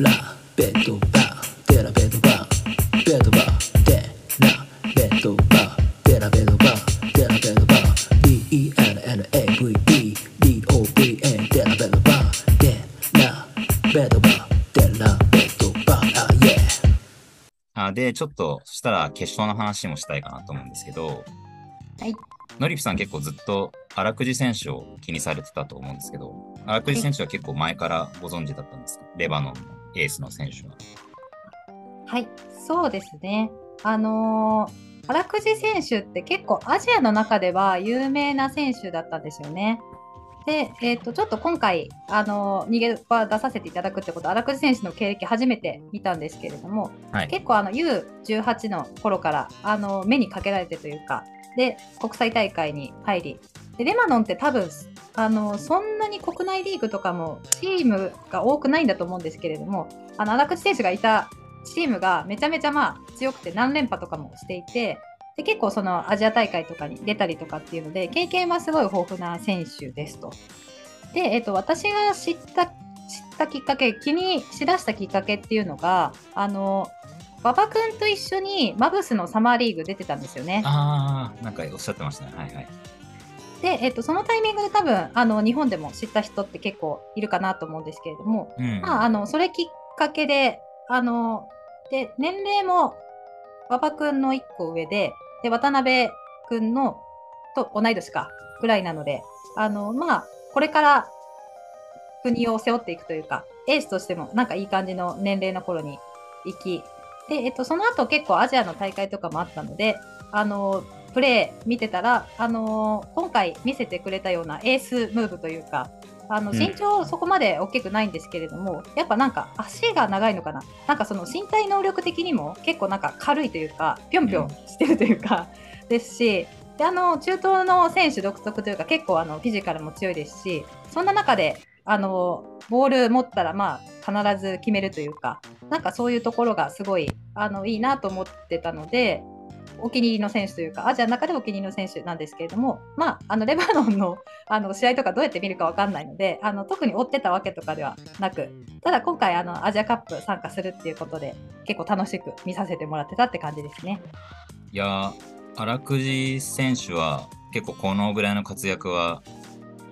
ラベッドバーデラベッドバーベッドバーデラベッドバーデラベッドバーデラベッドバー DENNAVE DOVA デラベッドバーデラベッドバーデラベッドバーあ yeah あで、ちょっと、そしたら決勝の話もしたいかなと思うんですけど、はい。のりぴさん結構ずっと荒久慈選手を気にされてたと思うんですけど、荒久慈選手は結構前からご存知だったんですか？レバノンのエースの選手は。はい、そうですね。あのー荒久慈選手って結構アジアの中では有名な選手だったんですよね。で、えっとちょっと今回、あのー逃げ場出させていただくってこと、荒久慈選手の経歴初めて見たんですけれども、はい。結構あの U18 の頃からあの目にかけられてというかで国際大会に入りでレバノンって多分あのそんなに国内リーグとかもチームが多くないんだと思うんですけれどもあの荒口選手がいたチームがめちゃめちゃまあ強くて何連覇とかもしていてで結構そのアジア大会とかに出たりとかっていうので経験はすごい豊富な選手ですと。で、えっと、私が知った知ったきっかけ気にしだしたきっかけっていうのがあの馬場君と一緒にマブスのサマーリーグ出てたんですよね。ああ、なんかおっしゃってましたね。はいはい。で、えっと、そのタイミングで多分あの日本でも知った人って結構いるかなと思うんですけれども、うん。まあ、あのそれきっかけであので年齢も馬場君の1個上でで渡辺君のと同い年かぐらいなのであの、まあ、これから国を背負っていくというかエースとしてもなんかいい感じの年齢の頃に行きで、えっと、その後結構アジアの大会とかもあったのであのプレー見てたらあの今回見せてくれたようなエースムーブというかあのうん。身長そこまで大きくないんですけれども、やっぱなんか足が長いのかな。なんかその身体能力的にも結構なんか軽いというかぴょんぴょん。してるというか、ですしであの中東の選手独特というか結構あのフィジカルも強いですしそんな中であのボール持ったらまあ必ず決めるというかなんかそういうところがすごいあのいいなと思ってたのでお気に入りの選手というかアジアの中でお気に入りの選手なんですけれども、まあ、あのレバノンの あの試合とかどうやって見るかわかんないのであの特に追ってたわけとかではなくただ今回あのアジアカップ参加するっていうことで結構楽しく見させてもらってたって感じですね。いやー、荒久慈選手は結構このぐらいの活躍は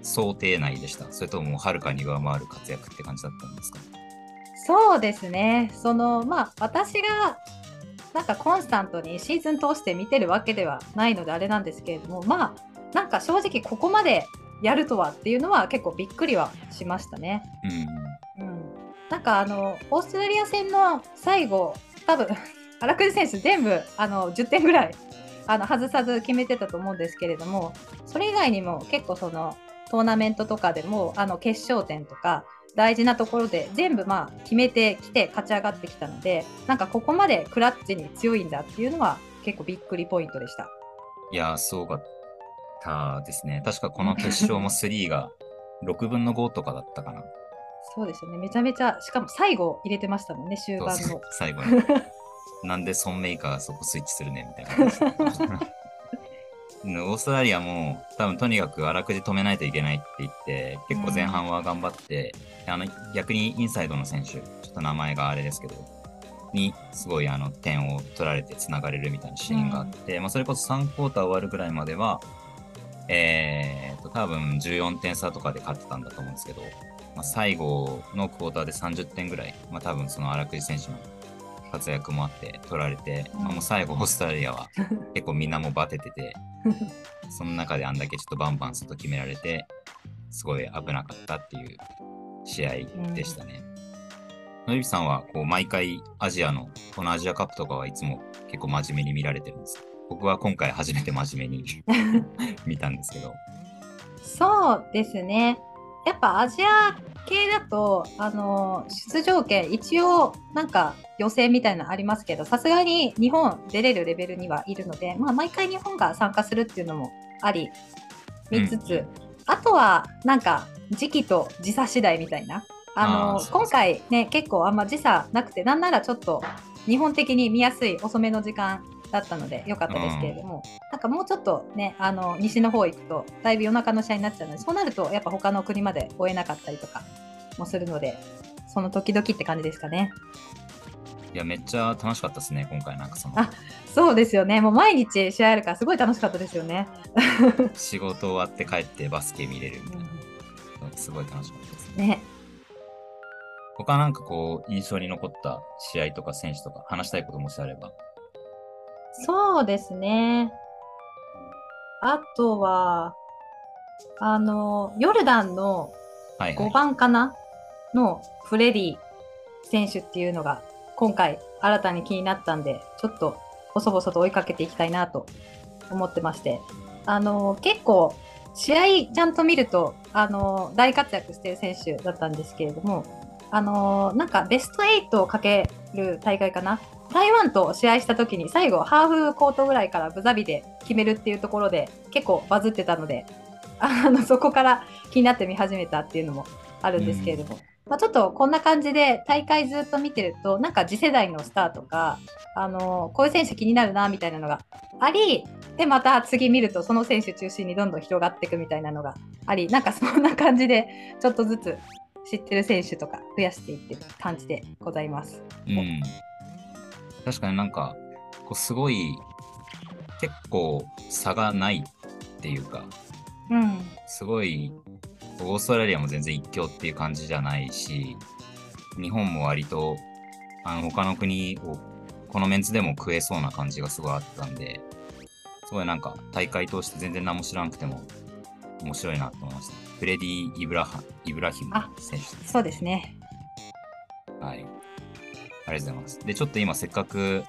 想定内でした。それともはるかに上回る活躍って感じだったんですか？そうですね。そのまあ私がなんかコンスタントにシーズン通して見てるわけではないのであれなんですけれども、まあなんか正直ここまでやるとはっていうのは結構びっくりはしましたね。うん。うん。なんかあのオーストラリア戦の最後多分 荒久選手全部あの10点ぐらいあの外さず決めてたと思うんですけれども、それ以外にも結構そのトーナメントとかでもあの決勝点とか大事なところで全部まあ決めてきて勝ち上がってきたのでなんかここまでクラッチに強いんだっていうのは結構びっくりポイントでした。いやー、すごかったですね。確かこの決勝も3が 6分の5とかだったかな。そうですよねめちゃめちゃしかも最後入れてましたもんね終盤のそうそう。最後に。なんでソンメーカーがそこスイッチするねんみたいなオーストラリアも多分とにかく荒くじ止めないといけないって言って結構前半は頑張って、あの逆にインサイドの選手ちょっと名前があれですけどにすごいあの点を取られてつながれるみたいなシーンがあって、まあ、それこそ3クォーター終わるぐらいまではえー、と多分14点差とかで勝ってたんだと思うんですけど、まあ、最後のクォーターで30点ぐらい、まあ、多分その荒くじ選手の活躍もあって取られて、うんまあ、もう最後オーストラリアは 結構みんなもうバテてて その中であんだけちょっとバンバン外決められてすごい危なかったっていう試合でしたね。のりびさんはこう毎回アジアのこのアジアカップとかはいつも結構真面目に見られてるんですか？僕は今回初めて真面目に 見たんですけど。そうですね。やっぱアジア系だと、あの、出場権、一応、なんか予選みたいなのありますけど、さすがに日本出れるレベルにはいるので、まあ、毎回日本が参加するっていうのもあり、見つつ、あとは、なんか、時期と時差次第みたいな。あの、今回ね、結構あんま時差なくて、なんならちょっと、日本的に見やすい遅めの時間だったので良かったですけれども、なんかもうちょっとねあの西の方行くとだいぶ夜中の試合になっちゃうのでそうなるとやっぱ他の国まで追えなかったりとかもするのでその時々って感じですかね。いや、めっちゃ楽しかったですね、今回なんかそのあそうですよね。もう毎日試合あるからすごい楽しかったですよね。仕事終わって帰ってバスケ見れるみたいな。すごい楽しかったですね。ね。他なんかこう、印象に残った試合とか選手とか話したいこともしあれば。そうですね。あとは、あの、ヨルダンの5はいはい。番かなのフレディ選手っていうのが今回新たに気になったんで、ちょっと細々と追いかけていきたいなと思ってまして、あの、結構試合ちゃんと見ると、あの、大活躍してる選手だったんですけれども、あの、なんかベスト8をかける大会かな台湾と試合した時に最後ハーフコートぐらいからブザビで決めるっていうところで結構バズってたのであのそこから気になって見始めたっていうのもあるんですけれども、まあ、ちょっとこんな感じで大会ずっと見てるとなんか次世代のスターとかあのこういう選手気になるなみたいなのがありでまた次見るとその選手中心にどんどん広がっていくみたいなのがありなんかそんな感じでちょっとずつ知ってる選手とか増やしていってる感じでございます。うん。確かになんか、こうすごい、結構差がないっていうか、うん、すごい、オーストラリアも全然一強っていう感じじゃないし、日本も割と、あの、他の国を、このメンツでも食えそうな感じがすごいあったんで、すごいなんか、大会通して全然何も知らなくても、面白いなと思いました。フレディ・イブラハイブラヒムあ選手です。そうですね。はい。ありがとうございます。で、ちょっと今せっかく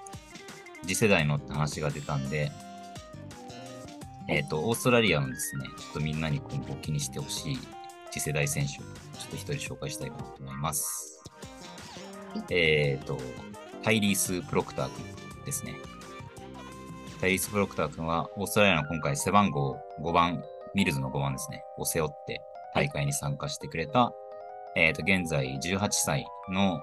次世代のって話が出たんで、えっ、と、オーストラリアのですね、ちょっとみんなに今後気にしてほしい次世代選手をちょっと一人紹介したいかなと思います。えっ、と、タイリース・プロクター君ですね。タイリース・プロクター君は、オーストラリアの今回背番号5番、ミルズの5番ですね、を背負って大会に参加してくれた、えっ、と、現在18歳の、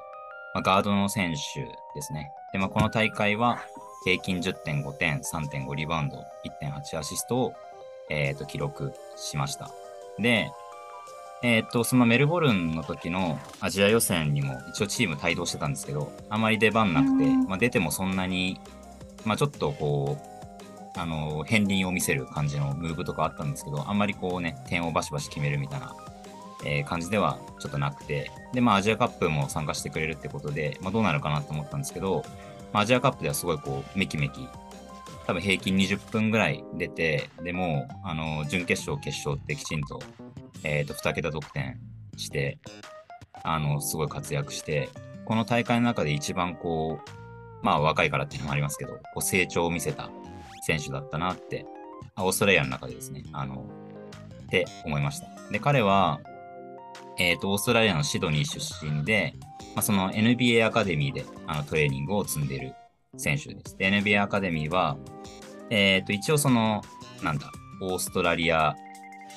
まあ、ガードの選手ですね。で、まあ、この大会は平均10.5点、3.5リバウンド、1.8アシストを、えっ、と、記録しました。で、えっ、と、そのメルボルンの時のアジア予選にも一応チーム帯同してたんですけど、あまり出番なくて、うんまあ、出てもそんなに、まあ、ちょっとこう、あの、片鱗を見せる感じのムーブとかあったんですけど、あんまりこうね、点をバシバシ決めるみたいなえー感じではちょっとなくて、で、まあ、アジアカップも参加してくれるってことで、まあ、どうなるかなと思ったんですけど、まあ、アジアカップではすごいこう、メキメキ、多分平均20分ぐらい出て、でも、あの、準決勝、決勝ってきちんと、えっ、と、2桁得点して、あの、すごい活躍して、この大会の中で一番こう、まあ、若いからっていうのもありますけど、こう成長を見せた選手だったなって、オーストラリアの中でですね、あの、って思いました。で、彼は、えっ、と、オーストラリアのシドニー出身で、まあ、その NBA アカデミーであのトレーニングを積んでいる選手です。で、NBA アカデミーは、えっ、と、一応その、なんだ、オーストラリア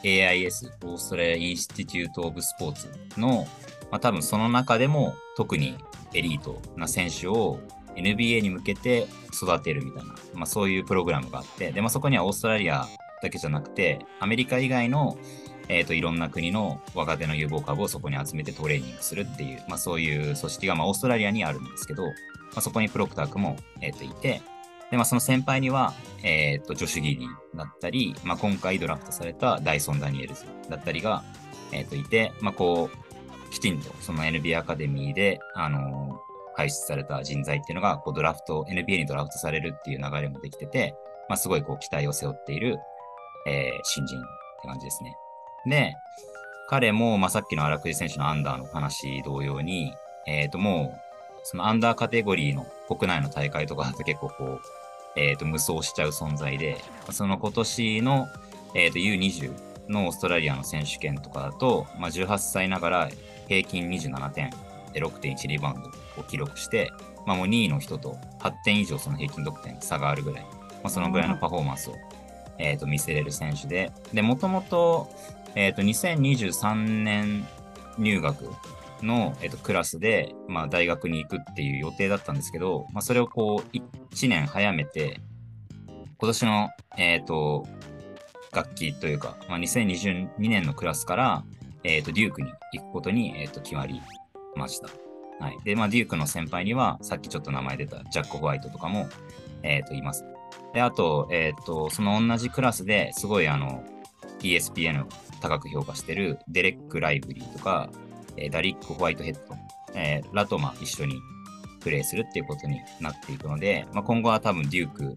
AIS、オーストラリアインスティテュート・オブ・スポーツの、まあ、多分その中でも特にエリートな選手を NBA に向けて育てるみたいな、まあ、そういうプログラムがあって、で、まあ、そこにはオーストラリアだけじゃなくて、アメリカ以外のえー、といろんな国の若手の有望株をそこに集めてトレーニングするっていう、まあ、そういう組織が、まあ、オーストラリアにあるんですけど、まあ、そこにプロクター君も、えー、といて、でまあ、その先輩には、えー、とジョシュ・ギリだったり、まあ、今回ドラフトされたダイソン・ダニエルズだったりが、えー、といて、まあ、こうきちんとその NBA アカデミーで、あのー輩出された人材っていうのがこうドラフト NBA にドラフトされるっていう流れもできてて、まあ、すごいこう期待を背負っている、えー新人って感じですね。で、彼も、まあ、さっきの荒久選手のアンダーの話同様に、えっ、と、もう、そのアンダーカテゴリーの国内の大会とかだと結構こう、えっ、と、無双しちゃう存在で、その今年の、えっ、と、U20 のオーストラリアの選手権とかだと、まあ、18歳ながら平均27点で6.1リバウンドを記録して、まあ、もう2位の人と8点以上その平均得点差があるぐらい、まあ、そのぐらいのパフォーマンスを、えー、と見せれる選手で、で、もともと、えっ、と、2023年入学の、えー、とクラスで、まあ、大学に行くっていう予定だったんですけど、まあ、それをこう、1年早めて、今年の、えっ、と、学期というか、まあ、2022年のクラスから、えっ、と、デュークに行くことに、えー、と決まりました。はい。で、まあ、デュークの先輩には、さっきちょっと名前出たジャック・ホワイトとかも、えっ、と、います。で、あと、えっ、と、その同じクラスですごい、あの、ESPN 高く評価してるデレック・ライブリーとか、えーダリック・ホワイトヘッド、えーラトマ一緒にプレイするっていうことになっていくので、まあ、今後は多分デューク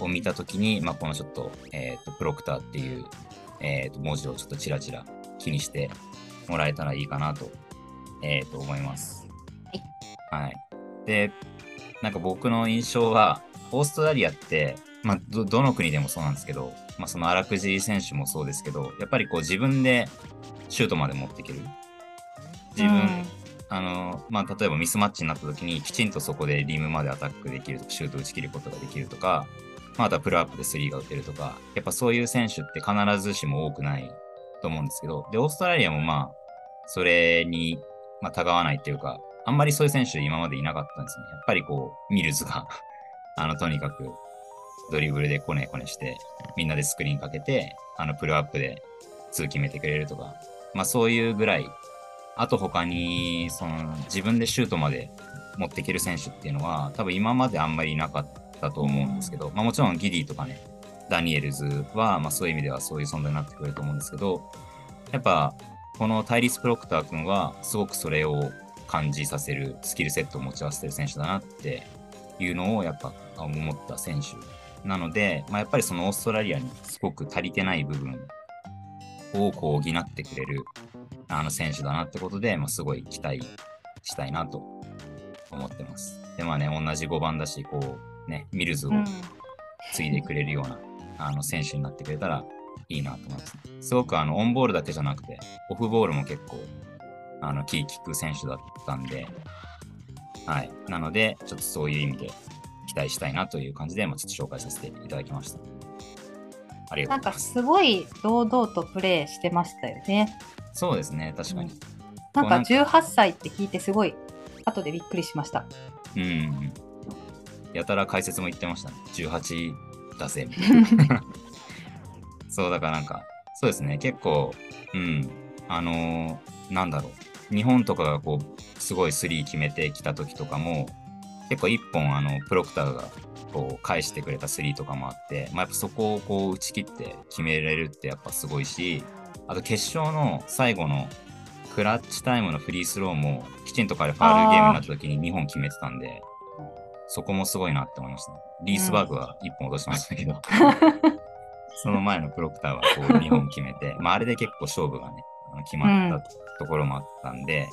を見たときに、まあ、このちょっと、えっ、と、プロクターっていう、えっ、と、文字をちょっとチラチラ気にしてもらえたらいいかなと、えっ、と、思います。はい。で、なんか僕の印象は、オーストラリアって、まあ、ど、どの国でもそうなんですけど、まあ、その荒くじ選手もそうですけど、やっぱりこう自分でシュートまで持っていける。自分、うんあの、まあ、例えばミスマッチになった時に、きちんとそこでリムまでアタックできるとか、シュート打ち切ることができるとか、まあ、あとはプルアップでスリーが打てるとか、やっぱそういう選手って必ずしも多くないと思うんですけど、で、オーストラリアもまあ、それに、まあ、たがわないっていうか、あんまりそういう選手今までいなかったんですね。やっぱりこう、ミルズが、あの、とにかく、ドリブルでコネコネして、みんなでスクリーンかけて、あの、プルアップで2決めてくれるとか、まあそういうぐらい、あと他に、その、自分でシュートまで持っていける選手っていうのは、多分今まであんまりいなかったと思うんですけど、まあもちろんギディとかね、ダニエルズは、まあそういう意味ではそういう存在になってくると思うんですけど、やっぱ、このタイリス・プロクター君は、すごくそれを感じさせるスキルセットを持ち合わせてる選手だなっていうのをやっぱ思った選手なので、まあ、やっぱりそのオーストラリアにすごく足りてない部分をこう補ってくれるあの選手だなってことで、まあ、すごい期待したいなと思ってます。でまあね、同じ5番だし、こうね、ミルズをうん継いでくれるような、あの選手になってくれたらいいなと思います。すごくあのオンボールだけじゃなくて、オフボールも結構あのキーキック選手だったんで、はい。なので、ちょっとそういう意味で期待したいなという感じで、まあ、ちょっと紹介させていただきました。ありがなんかとうございます。すごい堂々とプレーしてましたよね。そうですね、確かに。なんかこう18歳って聞いてすごい後でびっくりしました。うんうん。やたら解説も言ってましたね。18出せ、みたいな。そう、だからなんか、そうですね、結構、うん、あのーなんだろう。日本とかがこう、すごいスリー決めてきた時とかも、結構一本、あの、プロクターが、こう、返してくれたスリーとかもあって、まあ、やっぱそこをこう、打ち切って決めれるってやっぱすごいし、あと決勝の最後のクラッチタイムのフリースローも、きちんと彼ファールゲームになった時に2本決めてたんで、そこもすごいなって思いましたね。リースバーグは1本落としましたけど、その前のプロクターはこう2本決めて、まああれで結構勝負がね、決まったところもあったんで、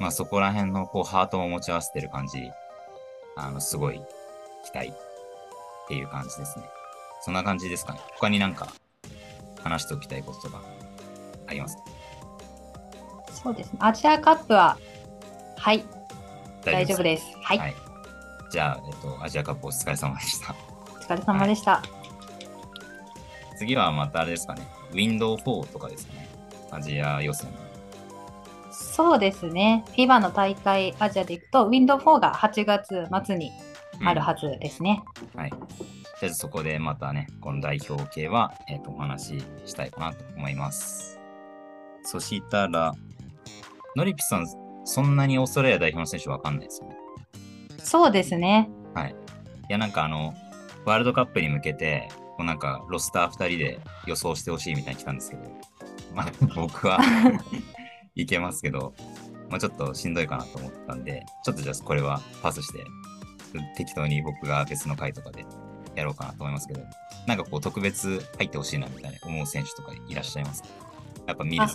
まあそこら辺のこうハートも持ち合わせてる感じ、あの、すごい期待っていう感じですね。そんな感じですかね。他になんか話しておきたいこととかありますか？そうですね。アジアカップは、はい、大丈夫すです。はい、はい。じゃあ、えっと、アジアカップお疲れ様でした。お疲れ様でした。次はまたあれですかね。ウィンドウ4とかですかね。アジア予選。そうですね。FIBA の大会アジアで行くと、Window4 が8月末にあるはずですね。はい。とりあえずそこでまたね、この代表系は、えっ、と、お話ししたいかなと思います。そしたら、ノリピさん、そんなにオーストラリア代表の選手わかんないですよね。そうですね。はい。いや、なんかあの、ワールドカップに向けて、こうなんか、ロスター2人で予想してほしいみたいに来たんですけど、まあ、僕はいけますけど、まあ、ちょっとしんどいかなと思ったんで、ちょっとじゃあこれはパスして、適当に僕が別の回とかでやろうかなと思いますけど、なんかこう特別入ってほしいなみたいな思う選手とかいらっしゃいますか？やっぱ見るぞ。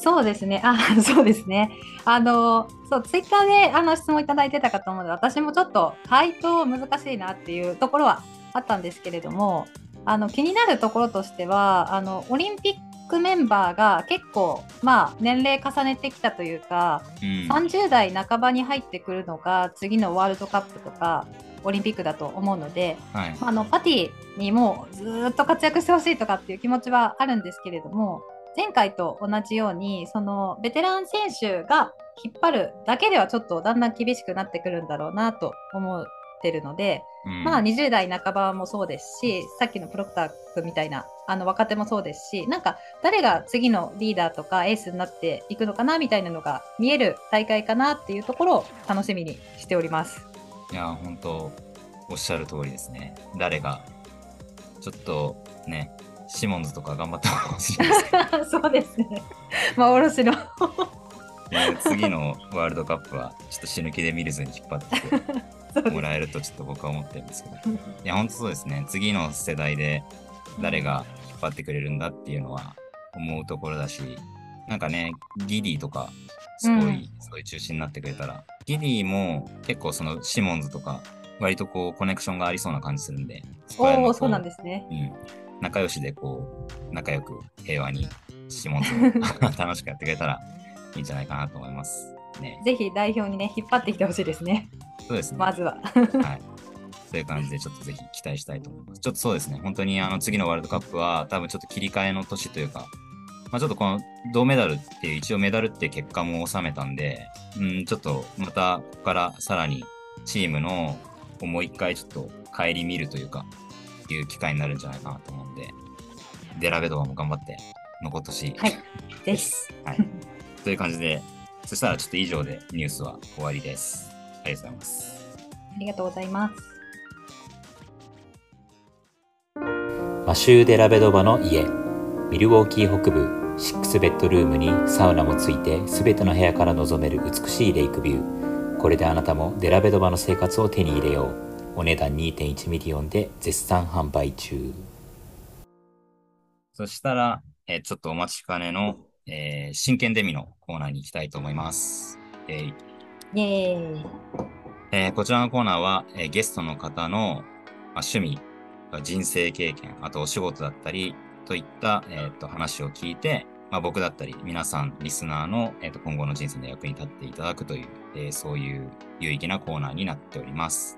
そうですね。あ、そうですね。あの、そう、ツイッターであの質問いただいてたかと思うので、私もちょっと回答難しいなっていうところはあったんですけれども、あの気になるところとしては、あのオリンピックメンバーが結構、まあ、年齢重ねてきたというか、うん。30代半ばに入ってくるのが次のワールドカップとかオリンピックだと思うので、はい。まああのパティにもずーっと活躍してほしいとかっていう気持ちはあるんですけれども前回と同じようにそのベテラン選手が引っ張るだけではちょっとだんだん厳しくなってくるんだろうなと思うってるので、うんまあ20代半ばもそうですし、さっきのプロクター君みたいなあの若手もそうですし、なんか誰が次のリーダーとかエースになっていくのかなみたいなのが見える大会かなっていうところを楽しみにしております。いや、本当おっしゃる通りですね。誰が、ちょっとね、シモンズとか頑張ったかもしれないです そうですね。幻の。ね次のワールドカップは、ちょっと死ぬ気で見るずに引っ張って もらえるとちょっと僕は思ってるんですけど。いや、本当そうですね。次の世代で誰が引っ張ってくれるんだっていうのは思うところだし、なんかね、ギディとか、すごい、うんそういう中心になってくれたら、ギディも結構そのシモンズとか、割とこうコネクションがありそうな感じするんで、おお、そうなんですね。うん、仲良しでこう、仲良く平和にシモンズを 楽しくやってくれたらいいんじゃないかなと思います。ね。ぜひ代表にね、引っ張ってきてほしいですね。そうですね。まずは。はい。そういう感じでちょっとぜひ期待したいと思います。ちょっとそうですね、本当にあの次のワールドカップは多分ちょっと切り替えの年というか、まあ、ちょっとこの銅メダルっていう一応メダルっていう結果も収めたんで、うん、ちょっとまたここからさらにチームのをもう一回ちょっと顧みるというか、いう機会になるんじゃないかなと思うんで、デラベドバも頑張って残ってほしいはい。です。はい。という感じで、そしたらちょっと以上でニュースは終わりです。ありがとうございます。ありがとうございます。マシュー・デラベドバの家ミルウォーキー北部6ベッドルームにサウナもついて全ての部屋から望める美しいレイクビューこれであなたもデラベドバの生活を手に入れようお値段2.1ミリオンで絶賛販売中そしたら、えーちょっとお待ちかねの、えー進研デミのコーナーに行きたいと思います。えーイエーイ。えーこちらのコーナーは、えーゲストの方の、まあ、趣味、人生経験、あとお仕事だったりといった、えーと話を聞いて、まあ、僕だったり皆さん、リスナーの、えーと今後の人生の役に立っていただくという、えーそういう有意義なコーナーになっております。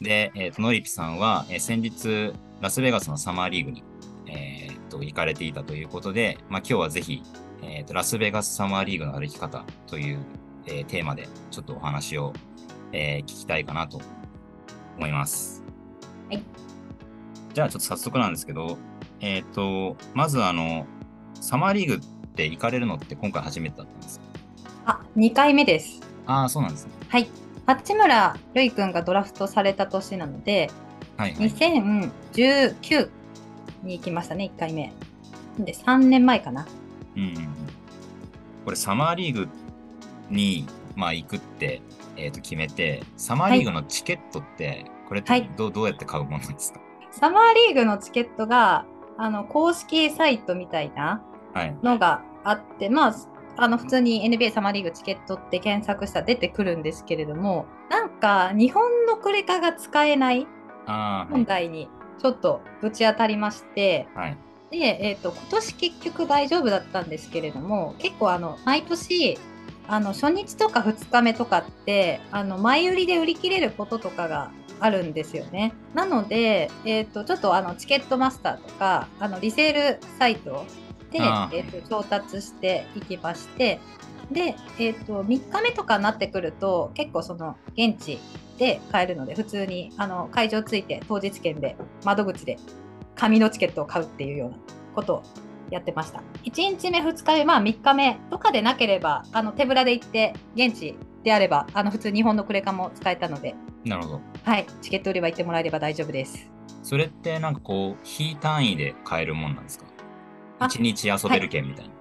で、えーと、のりぴさんは、えー先日、ラスベガスのサマーリーグに、えーと行かれていたということで、まあ、今日はぜひ、えーと、ラスベガスサマーリーグの歩き方という、えーテーマでちょっとお話を、えー聞きたいかなと思います。はい。じゃあちょっと早速なんですけど、えっ、と、まずあの、サマーリーグって行かれるのって今回初めてだったんですか？あ、2回目です。ああ、そうなんですね。はい。八村塁君がドラフトされた年なので、はい、はい。2019に行きましたね、1回目。で、3年前かな。うん。これサマーリーグに、まあ、行くって、えー、と決めて、サマーリーグのチケットって、これってはいどうどうやって買うものなんですか？サマーリーグのチケットが、あの、公式サイトみたいなはい。のがあって、まあ、あの普通に NBA サマーリーグチケットって検索したら出てくるんですけれども、なんか日本のクレカが使えない。問題にちょっとぶち当たりまして、はい。で、えー、と今年結局大丈夫だったんですけれども結構あの毎年あの初日とか2日目とかってあの前売りで売り切れることとかがあるんですよね。なので、えー、とちょっとあのチケットマスターとかあのリセールサイトで、えー、と調達していきましてで、えー、と3日目とかになってくると結構その現地で買えるので普通にあの会場ついて当日券で窓口で紙のチケットを買うっていうようなことをやってました。1日目2日目まあ3日目とかでなければあの手ぶらで行って現地であればあの普通日本のクレカも使えたので。なるほど。はい。チケット売り場行ってもらえれば大丈夫です。それってなんかこう、非単位で買えるもんなんですか？あ一日遊べる券みたいな。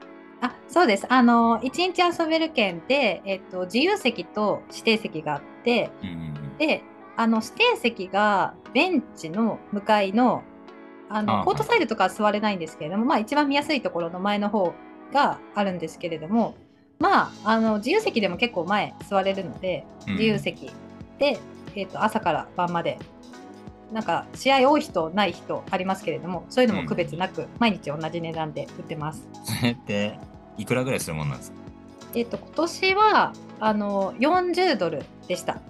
あそうです。あの1日遊べる券で、えっと、自由席と指定席があってうんうんうん。であの指定席がベンチの向かいのあのあコートサイドとかは座れないんですけれども、まあ、一番見やすいところの前の方があるんですけれども、まあ、あの自由席でも結構前座れるのでうん。自由席で、えー、と朝から晩までなんか試合多い人ない人ありますけれどもそういうのも区別なく毎日同じ値段で売ってます。それって、いくらぐらいするもんなんですか？えっと今年はあの40ドルでした。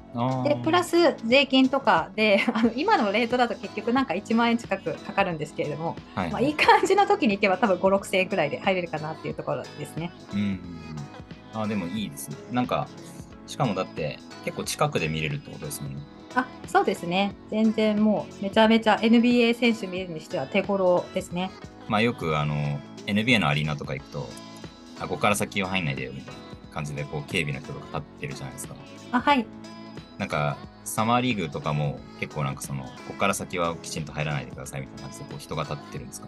でプラス、ス税金とかで あの今のレートだと結局なんか1万円近くかかるんですけれども、はいまあ、いい感じの時に行けば多分5 6千円くらいで入れるかなっていうところですね。うん。あ、でもいいですね。なんか、しかもだって結構近くで見れるってことですもんね。あそうですね。全然もうめちゃめちゃ NBA 選手見るにしては手頃ですね。まあよくあの NBA のアリーナとか行くと、あ、ここから先は入んないでよみたいな感じでこう警備の人とか立ってるじゃないですか。あはい。なんかサマーリーグとかも結構なんかその、ここから先はきちんと入らないでくださいみたいな感じでこう人が立ってるんですか、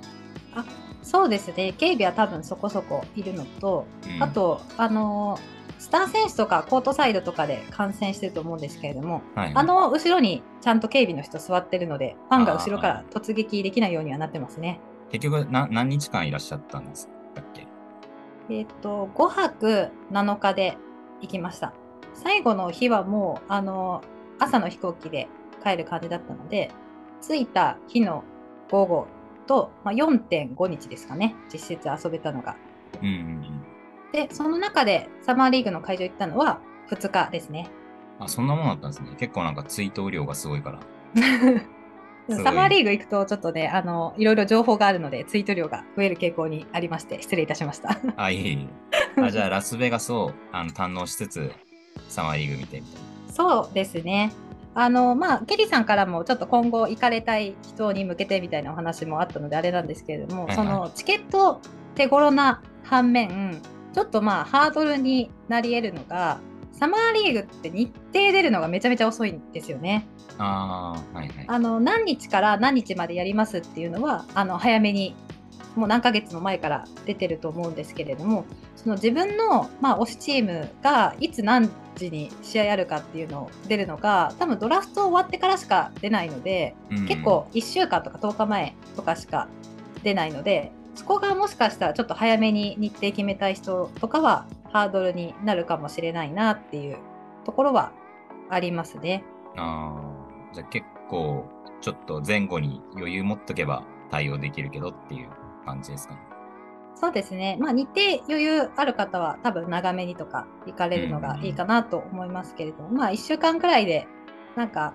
そうですね。警備は多分そこそこいるのと、うんあと、あのースター選手とかコートサイドとかで観戦してると思うんですけれども、はいはいあの後ろにちゃんと警備の人座ってるので、ファンが後ろから突撃できないようにはなってますね。結局な何日間いらっしゃったんですえっ、と、5泊7日で行きました。最後の日はもう、あのー朝の飛行機で帰る感じだったので、着いた日の午後と、まあ、4.5日ですかね、実質遊べたのが。うんうんうん。で、その中でサマーリーグの会場行ったのは2日ですね。あ、そんなもんだったんですね。結構なんか追悼量がすごいから。サマーリーグ行くとちょっとね、あの、いろいろ情報があるので、ツイート量が増える傾向にありまして、失礼いたしました。あ、いえいえ。あ、じゃあラスベガスをあの堪能しつつ、サマーリーグ見てみたいそうですね。あの、まあ、ケリーさんからもちょっと今後行かれたい人に向けてみたいなお話もあったのであれなんですけれども、はいはいそのチケット手頃な反面、ちょっとまあハードルになり得るのが、サマーリーグって日程出るのがめちゃめちゃ遅いんですよね。あ、はいはい。あの何日から何日までやりますっていうのはあの早めにもう何ヶ月も前から出てると思うんですけれどもその自分の、まあ、推しチームがいつ何時に試合あるかっていうのを出るのが多分ドラフト終わってからしか出ないので、うん結構1週間とか10日前とかしか出ないのでそこがもしかしたらちょっと早めに日程決めたい人とかはハードルになるかもしれないなっていうところはありますね。ああ、じゃあ結構、ちょっと前後に余裕持っとけば対応できるけどっていう感じですかね。そうですね。まあ日程余裕ある方は多分長めにとか行かれるのがいいかなと思いますけれども、まあ1週間くらいでなんか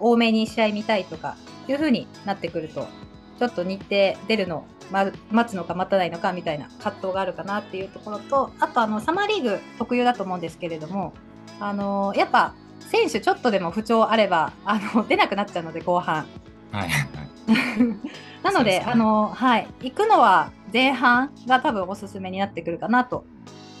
多めに試合見たいとかいう風になってくると、ちょっと日程出るの、ま、待つのか待たないのかみたいな葛藤があるかなっていうところと、あとあのサマーリーグ特有だと思うんですけれども、あのやっぱ選手ちょっとでも不調あればあの 出なくなっちゃうので後半。はいはい。なのでですねあの、はい、行くのは前半が多分おすすめになってくるかなと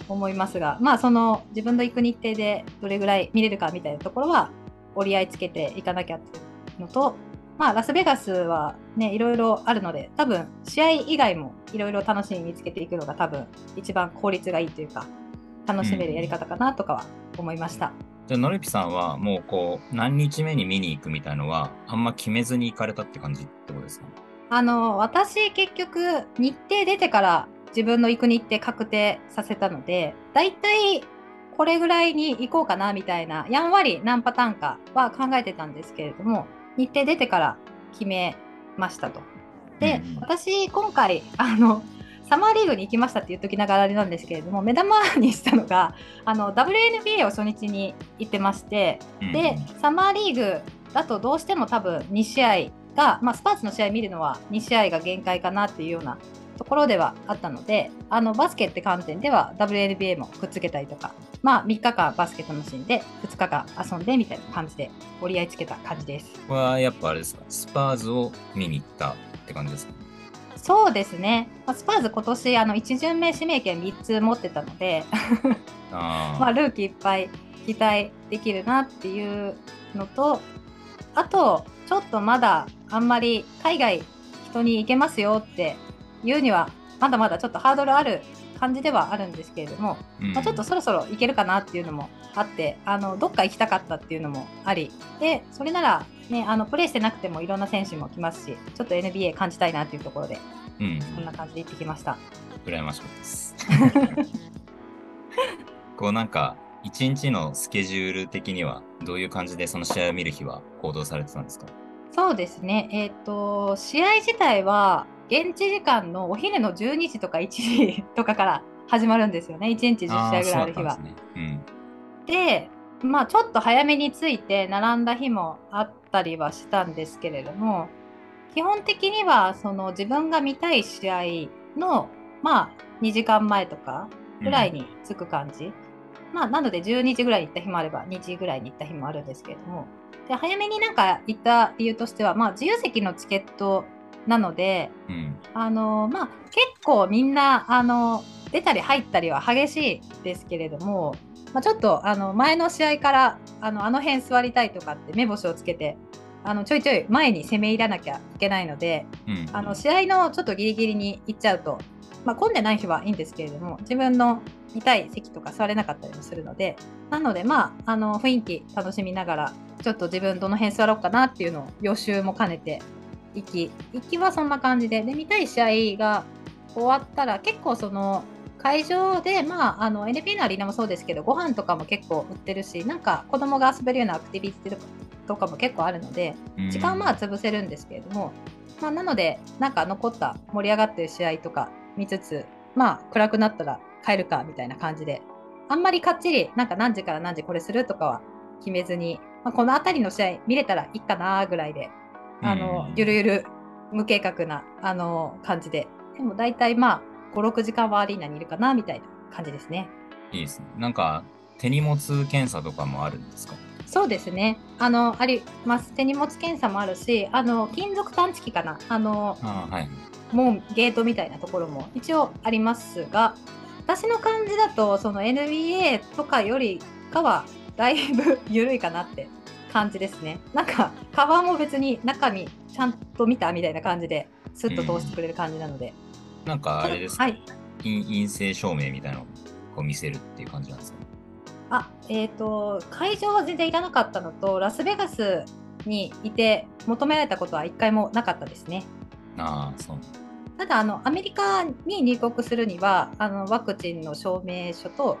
思いますが、まあ、その自分の行く日程でどれぐらい見れるかみたいなところは折り合いつけていかなきゃっていうのと、まあ、ラスベガスはね、いろいろあるので、多分試合以外もいろいろ楽しみ見つけていくのが多分一番効率がいいというか、楽しめるやり方かなとかは思いました。じゃあ、のりぴさんはもうこう、何日目に見に行くみたいのは、あんま決めずに行かれたって感じってことですか？あの私結局日程出てから自分の行く日程確定させたのでだいたいこれぐらいに行こうかなみたいなやんわり何パターンかは考えてたんですけれども日程出てから決めましたと。で、うんうん私今回 あのサマーリーグに行きましたって言っときながらあれなんですけれども目玉にしたのがあの WNBA を初日に行ってましてで、サマーリーグだとどうしても多分2試合が、まあ、スパーツの試合見るのは2試合が限界かなっていうようなところではあったので、あのバスケって観点では WNBA もくっつけたりとか、まあ3日間バスケ楽しんで、2日間遊んでみたいな感じで折り合いつけた感じです。これはやっぱあれですか、スパーズを見に行ったって感じですか？そうですね。まあスパーズ今年あの1巡目指名権3つ持ってたので、あ まあ、ルーキーいっぱい期待できるなっていうのとあとちょっとまだあんまり海外人に行けますよっていうにはまだまだちょっとハードルある感じではあるんですけれども、うん。まあ、ちょっとそろそろ行けるかなっていうのもあってあのどっか行きたかったっていうのもあり。でそれなら、ね、あのプレーしてなくてもいろんな選手も来ますしちょっと NBA 感じたいなっていうところでうん、こんな感じで行ってきました。羨ましかったです。こうなんか、一日のスケジュール的には、どういう感じでその試合を見る日は行動されてたんですか？そうですね、えっ、と、試合自体は、現地時間のお昼の12時とか1時とかから始まるんですよね、1日10試合ぐらいある日は。ーそうんでまあ、ちょっと早めに着いて、並んだ日もあったりはしたんですけれども、基本的には、その自分が見たい試合の、まあ、2時間前とかうん。ぐらいに着く感じ。まあ、なので12時ぐらいに行った日もあれば2時ぐらいに行った日もあるんですけれどもで早めになんか行った理由としては、まあ、自由席のチケットなのでうん。あの、まあ、結構みんなあの出たり入ったりは激しいですけれども、まあ、ちょっとあの前の試合からあのあの辺座りたいとかって目星をつけてあのちょいちょい前に攻め入らなきゃいけないのでうん。あの試合のちょっとギリギリに行っちゃうと、まあ、混んでない日はいいんですけれども自分の見たい席とか座れなかったりもするのでなのでまああの雰囲気楽しみながらちょっと自分どの辺座ろうかなっていうのを予習も兼ねて行き行きはそんな感じで。で見たい試合が終わったら結構その会場で、まあ、あの NP のアリーナもそうですけどご飯とかも結構売ってるしなんか子供が遊べるようなアクティビティとかも結構あるのでうん。時間はまあ潰せるんですけれども、まあ、なのでなんか残った盛り上がってる試合とか見つつまあ暗くなったら帰るかみたいな感じであんまりかっちりなんか何時から何時これするとかは決めずに、まあ、この辺りの試合見れたらいいかなぐらいであのうんゆるゆる無計画なあの感じででも大体まあ56時間はアリーナにいるかなみたいな感じですね。いいですね。なんか、手荷物検査とかもあるんですか？そうですね。あの、あります。手荷物検査もあるし、あの、金属探知機かな。あの、ああ、はい。門、ゲートみたいなところも一応ありますが、私の感じだと、その NBA とかよりかは、だいぶ 緩いかなって感じですね。なんか、カバーも別に中身ちゃんと見たみたいな感じで、スッと通してくれる感じなので。なんかあれですか、はい。陰陰性証明みたいなのを見せるっていう感じなんですか？あ、えっ、と、会場は全然いらなかったのと、ラスベガスにいて求められたことは一回もなかったですね。ああ、そう。ただあのアメリカに入国するにはあのワクチンの証明書と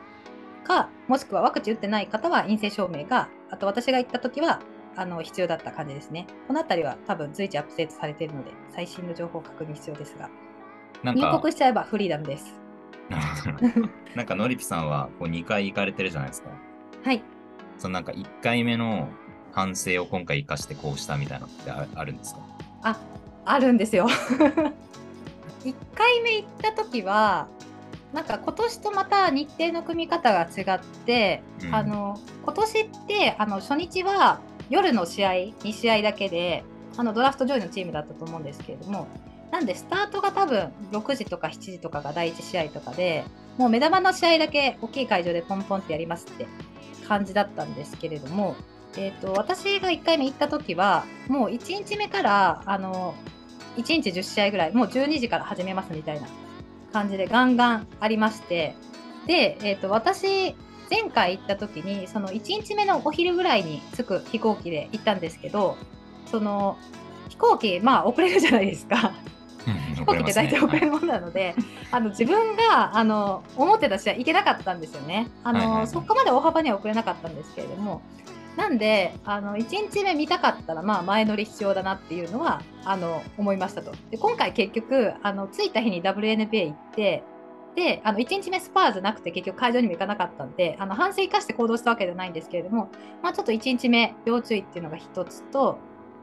かもしくはワクチン打ってない方は陰性証明があと私が行った時はあの必要だった感じですね。このあたりは多分随時アップデートされているので最新の情報確認必要ですが入国しちゃえばフリーダムです。な んかのりぴさんはこう2回行かれてるじゃないですか。はい。そのなんか1回目の反省を今回生かしてこうしたみたいなのってああるんですか？ああるんですよ。1回目行った時はなんか今年とまた日程の組み方が違って、うん。あの今年ってあの初日は夜の試合2試合だけであのドラフト上位のチームだったと思うんですけれどもなんでスタートが多分6時とか7時とかが第1試合とかでもう目玉の試合だけ大きい会場でポンポンってやりますって感じだったんですけれども、えー、と私が1回目行った時はもう1日目からあの1日10試合ぐらいもう12時から始めますみたいな感じでガンガンありましてで、えー、と私前回行った時にその1日目のお昼ぐらいに着く飛行機で行ったんですけどその飛行機まあ遅れるじゃないですか。飛飛行機って大体遅れるものなので、あの自分があの思ってた試合行けなかったんですよね。あの、はいはいはいそこまで大幅には遅れなかったんですけれども、なんであの1日目見たかったらまあ前乗り必要だなっていうのはあの思いましたと。で今回結局あの着いた日に WNBA 行って。であの1日目スパーズなくて結局会場にも行かなかったんであの反省生かして行動したわけじゃないんですけれども、まあ、ちょっと1日目要注意っていうのが一つと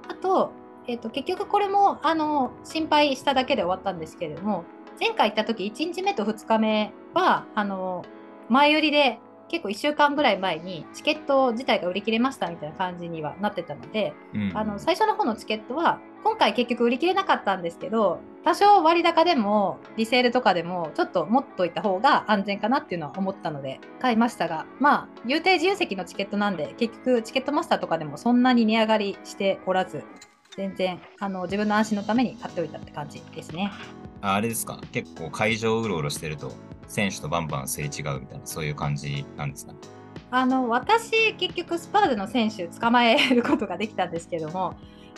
あとえっと結局これもあの心配しただけで終わったんですけれども前回行った時1日目と2日目はあの前売りで結構1週間ぐらい前にチケット自体が売り切れましたみたいな感じにはなってたので、うんあの最初の方のチケットは今回結局売り切れなかったんですけど多少割高でもリセールとかでもちょっと持っといた方が安全かなっていうのは思ったので買いましたがまあ有定自由席のチケットなんで結局チケットマスターとかでもそんなに値上がりしておらず全然あの自分の安心のために買っておいたって感じですね。ああれですか？結構会場をうろうろしてると選手とバンバンすれ違うみたいなそういう感じなんですか？ねあの私結局スパーズの選手捕まえることができたんですけども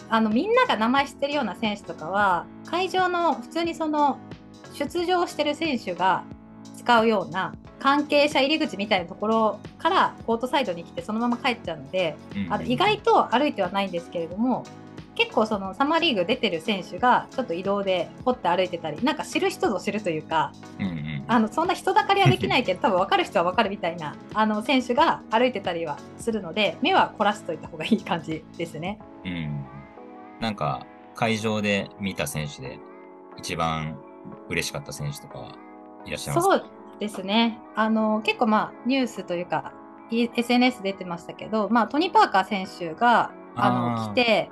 あのみんなが名前知ってるような選手とかは会場の普通にその出場してる選手が使うような関係者入り口みたいなところからコートサイドに来てそのまま帰っちゃうのであの意外と歩いてはないんですけれども結構そのサマーリーグ出てる選手がちょっと移動で掘って歩いてたりなんか知る人ぞ知るというかうんうんあのそんな人だかりはできないけど 多分分かる人は分かるみたいなあの選手が歩いてたりはするので目は凝らしといた方がいい感じですね。うんなんか会場で見た選手で一番嬉しかった選手とかはいらっしゃいますか？そうですね。あの結構まあニュースというかい SNS 出てましたけど、まあ、トニー・パーカー選手があの来て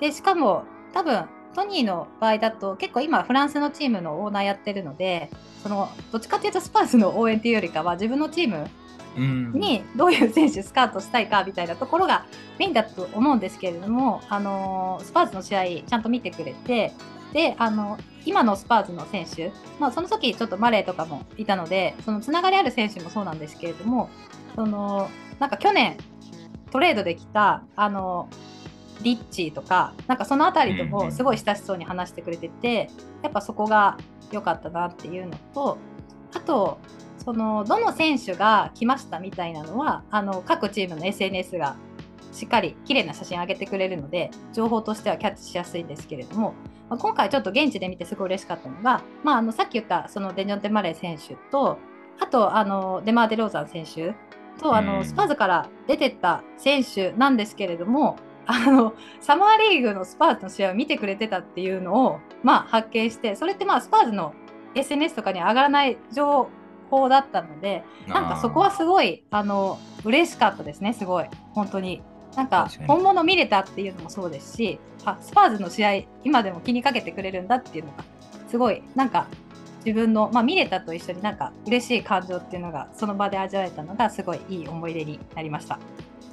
でしかも多分トニーの場合だと結構今フランスのチームのオーナーやってるのでそのどっちかっていうとスパーズの応援っていうよりかは自分のチームうん。にどういう選手スカウトしたいかみたいなところがメインだと思うんですけれども、あのスパーズの試合ちゃんと見てくれてであの今のスパーズの選手、まあ、その時ちょっとマレーとかもいたのでそのつながりある選手もそうなんですけれどもそのなんか去年トレードできたあのリッチーとかなんかその辺りともすごい親しそうに話してくれててやっぱそこが良かったなっていうのとあとそのどの選手が来ましたみたいなのはあの各チームの SNS がしっかり綺麗な写真上げてくれるので情報としてはキャッチしやすいんですけれども、まあ今回ちょっと現地で見てすごい嬉しかったのが、まあ、あのさっき言ったそのデジョンテ・マレー選手とあとあのデマー・デローザン選手とあの、うん。スパーズから出てった選手なんですけれどもあのサマーリーグのスパーズの試合を見てくれてたっていうのを、まあ、発見してそれってまあスパーズの SNS とかに上がらない情報だったのでなんかそこはすごいあの嬉しかったですねすごい本当に。なんか本物見れたっていうのもそうですしあスパーズの試合今でも気にかけてくれるんだっていうのがすごいなんか自分の、まあ、見れたと一緒になんか嬉しい感情っていうのがその場で味わえたのがすごいいい思い出になりました。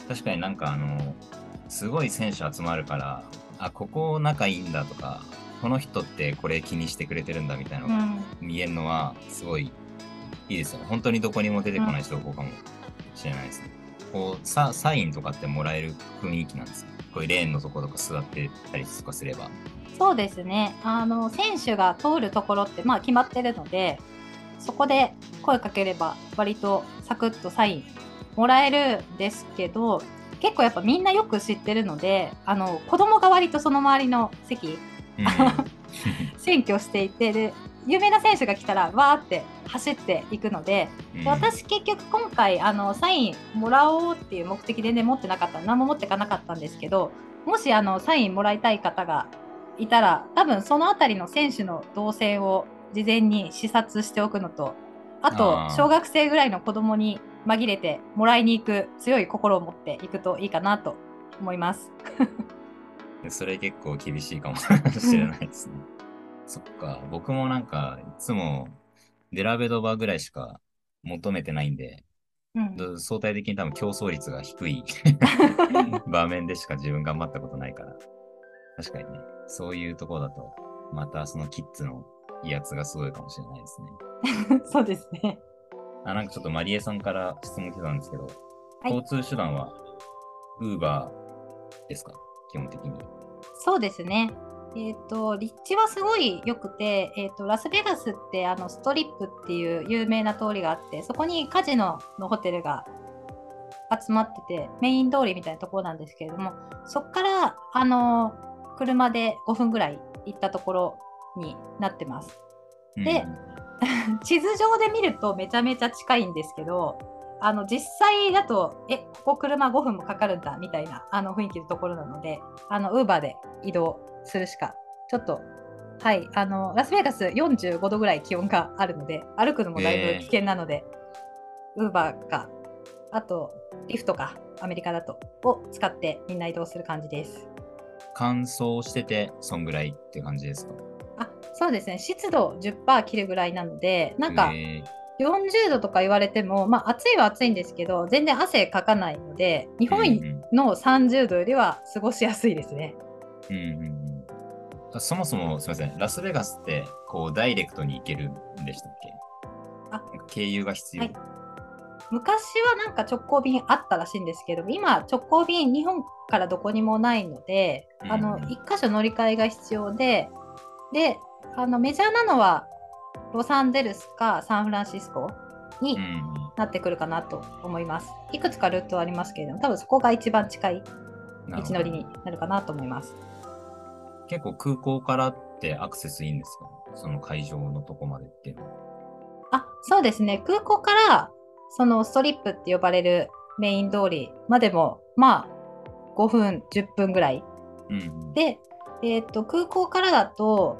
確かになんかあの、すごい選手集まるから、あ、ここ仲いいんだとか、この人ってこれ気にしてくれてるんだみたいなのがうん見えるのは、すごいいいですよね。本当にどこにも出てこない情報かもしれないですね。こうサ、サインとかってもらえる雰囲気なんですかこういうレーンのところとか座ってたりとかすれば。そうですねあの選手が通るところってまあ決まってるのでそこで声かければ割とサクッとサインもらえるんですけど結構やっぱみんなよく知ってるのであの子供が割とその周りの席うん。占拠していてで有名な選手が来たらわーって走っていくのでうん。で私結局今回あのサインもらおうっていう目的全然持ってなかった何も持ってかなかったんですけどもしあのサインもらいたい方がいたら多分その辺りの選手の動線を事前に視察しておくのとあと小学生ぐらいの子供に紛れてもらいに行く強い心を持っていくといいかなと思います。それ結構厳しいかもしれないですね。そっか、僕もなんか、いつもデラベドバぐらいしか求めてないんで、うんど相対的に多分競争率が低い 場面でしか自分頑張ったことないから。確かにね、そういうところだと、またそのキッズの威圧がすごいかもしれないですね。そうですね。あ、なんかちょっとマリエさんから質問来てたんですけど、はい交通手段は、ウーバーですか？基本的に。そうですね。えっ、と、立地はすごい良くて、えっ、と、ラスベガスってあのストリップっていう有名な通りがあって、そこにカジノのホテルが集まってて、メイン通りみたいなところなんですけれども、そこから、あの、車で5分ぐらい行ったところになってます。で 地図上で見るとめちゃめちゃ近いんですけど、あの実際だと、え、ここ車5分もかかるんだみたいなあの雰囲気のところなので、あの、ウーバーで移動するしか、ちょっと、はい、あの、ラスベガス45度ぐらい気温があるので、歩くのもだいぶ危険なので、ウーバーか、あと、リフトか、アメリカだと、を使ってみんな移動する感じです。乾燥してて、そんぐらいって感じですか、そうですね、湿度10%切るぐらいなので、なんか、え。40度とか言われても、まあ、暑いは暑いんですけど全然汗かかないので日ー本の30度よりは過ごしやすいですね。うんうんうん。あそもそもすみません、ラスベガスってこうダイレクトに行けるんでしたっけ？あ。経由が必要、はい。昔はなんか直行便あったらしいんですけど今直行便日本からどこにもないので、あのうん。1箇所乗り換えが必要でであのメジャーなのはロサンゼルスかサンフランシスコになってくるかなと思います。いくつかルートはありますけれども多分そこが一番近い道のりになるかなと思います。結構空港からってアクセスいいんですか？その会場のとこまでっていうのは。あそうですね空港からそのストリップって呼ばれるメイン通りまでもまあ5分10分ぐらいうんうん、で、えー、と空港からだと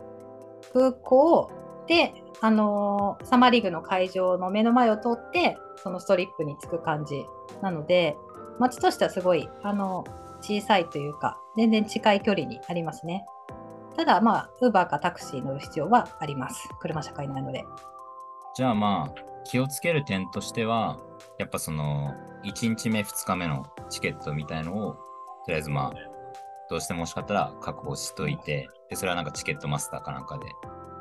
空港であのーサマーリーグの会場の目の前を通ってそのストリップに着く感じなので街としてはすごいあの小さいというか全然近い距離にありますね。ただまあウーバーかタクシー乗る必要はあります。車社会なので。じゃあまあ、気をつける点としては、やっぱその、1日目、2日目のチケットみたいのを、とりあえずまあ、どうしても欲しかったら確保しといて、で、それはなんかチケットマスターかなんかで。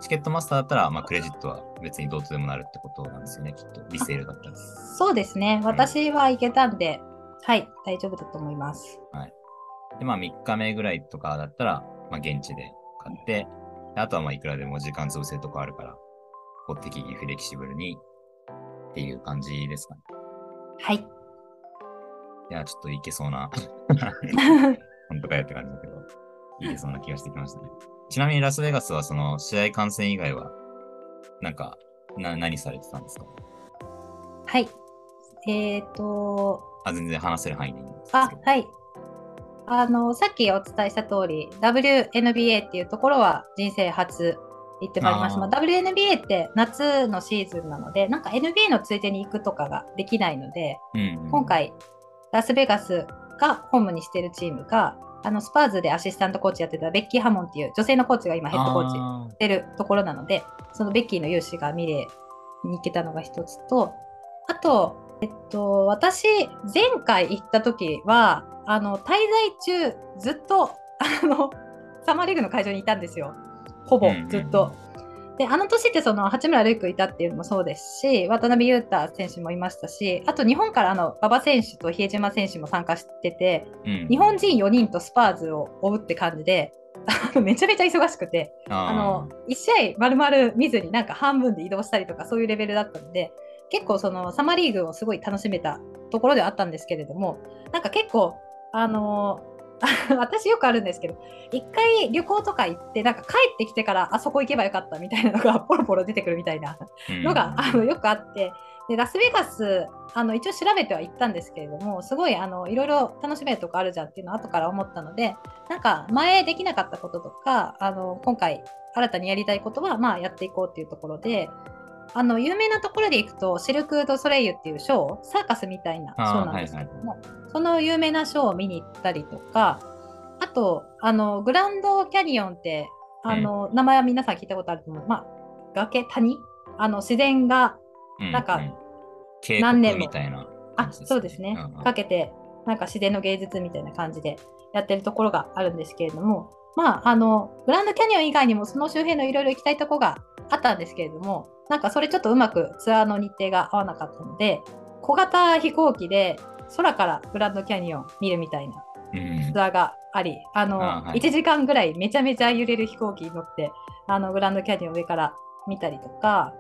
チケットマスターだったら、まあ、クレジットは別にどうとでもなるってことなんですよね、きっと。リセールだったら。そうですね私は行けたんで、はい大丈夫だと思いますで、まあ、3日目ぐらいとかだったら、まあ、現地で買って、であとはまあ、いくらでも時間潰せるとこあるから、こう適宜フレキシブルにっていう感じですかね。はいいや、ちょっといけそうな、本当かよって感じだけど、いけそうな気がしてきましたね。ちなみにラスベガスはその試合観戦以外は、なんか、な、何されてたんですか？はいえっ、とあ、全然話せる範囲でいいんです。あはいあのさっきお伝えした通り WNBA っていうところは人生初行ってまいりました。WNBA って夏のシーズンなので、なんか NBA のついでに行くとかができないので、うん、うん。今回、ラスベガスがホームにしてるチームが、あのスパーズでアシスタントコーチやってたベッキー・ハモンっていう女性のコーチが今ヘッドコーチあしてるところなので、そのベッキーの勇姿が見れに行けたのが一つと、あと、えっと、私、前回行った時は、あの、滞在中、ずっと、あの、サマーリーグの会場にいたんですよ。ほぼうんうんうんずっと。で、あの年ってその八村塁君いたっていうのもそうですし、渡辺裕太選手もいましたし、あと日本からあの馬場選手と比江島選手も参加してて、うん、日本人4人とスパーズを追うって感じで、めちゃめちゃ忙しくて、ああの1試合丸々見ずになんか半分で移動したりとかそういうレベルだったので結構そのサマーリーグをすごい楽しめたところではあったんですけれどもなんか結構あの 私よくあるんですけど一回旅行とか行ってなんか帰ってきてからあそこ行けばよかったみたいなのが ポロポロ出てくるみたいなーのが、あのよくあって。でラスベガスあの一応調べては行ったんですけれどもすごいあのいろいろ楽しめるとこあるじゃんっていうのを後から思ったのでなんか前できなかったこととかあの今回新たにやりたいことはまあやっていこうっていうところであの有名なところで行くとシルク・ドゥ・ソレイユっていうショーサーカスみたいなショーなんですけども、その有名なショーを見に行ったりとかあとあのグランドキャニオンってあの、名前は皆さん聞いたことあると思う、まあ、崖谷？あの自然がうんなんかう渓何年も。谷みたいなあ感じそうですね、うんうん。かけてなんか自然の芸術みたいな感じでやってるところがあるんですけれどもまああのグランドキャニオン以外にもその周辺のいろいろ行きたいとこがあったんですけれどもなんかそれちょっとうまくツアーの日程が合わなかったので小型飛行機で空からグランドキャニオン見るみたいなうん。ツアーがありあのあはい。1時間ぐらいめちゃめちゃ揺れる飛行機に乗ってあのグランドキャニオン上から見たりとか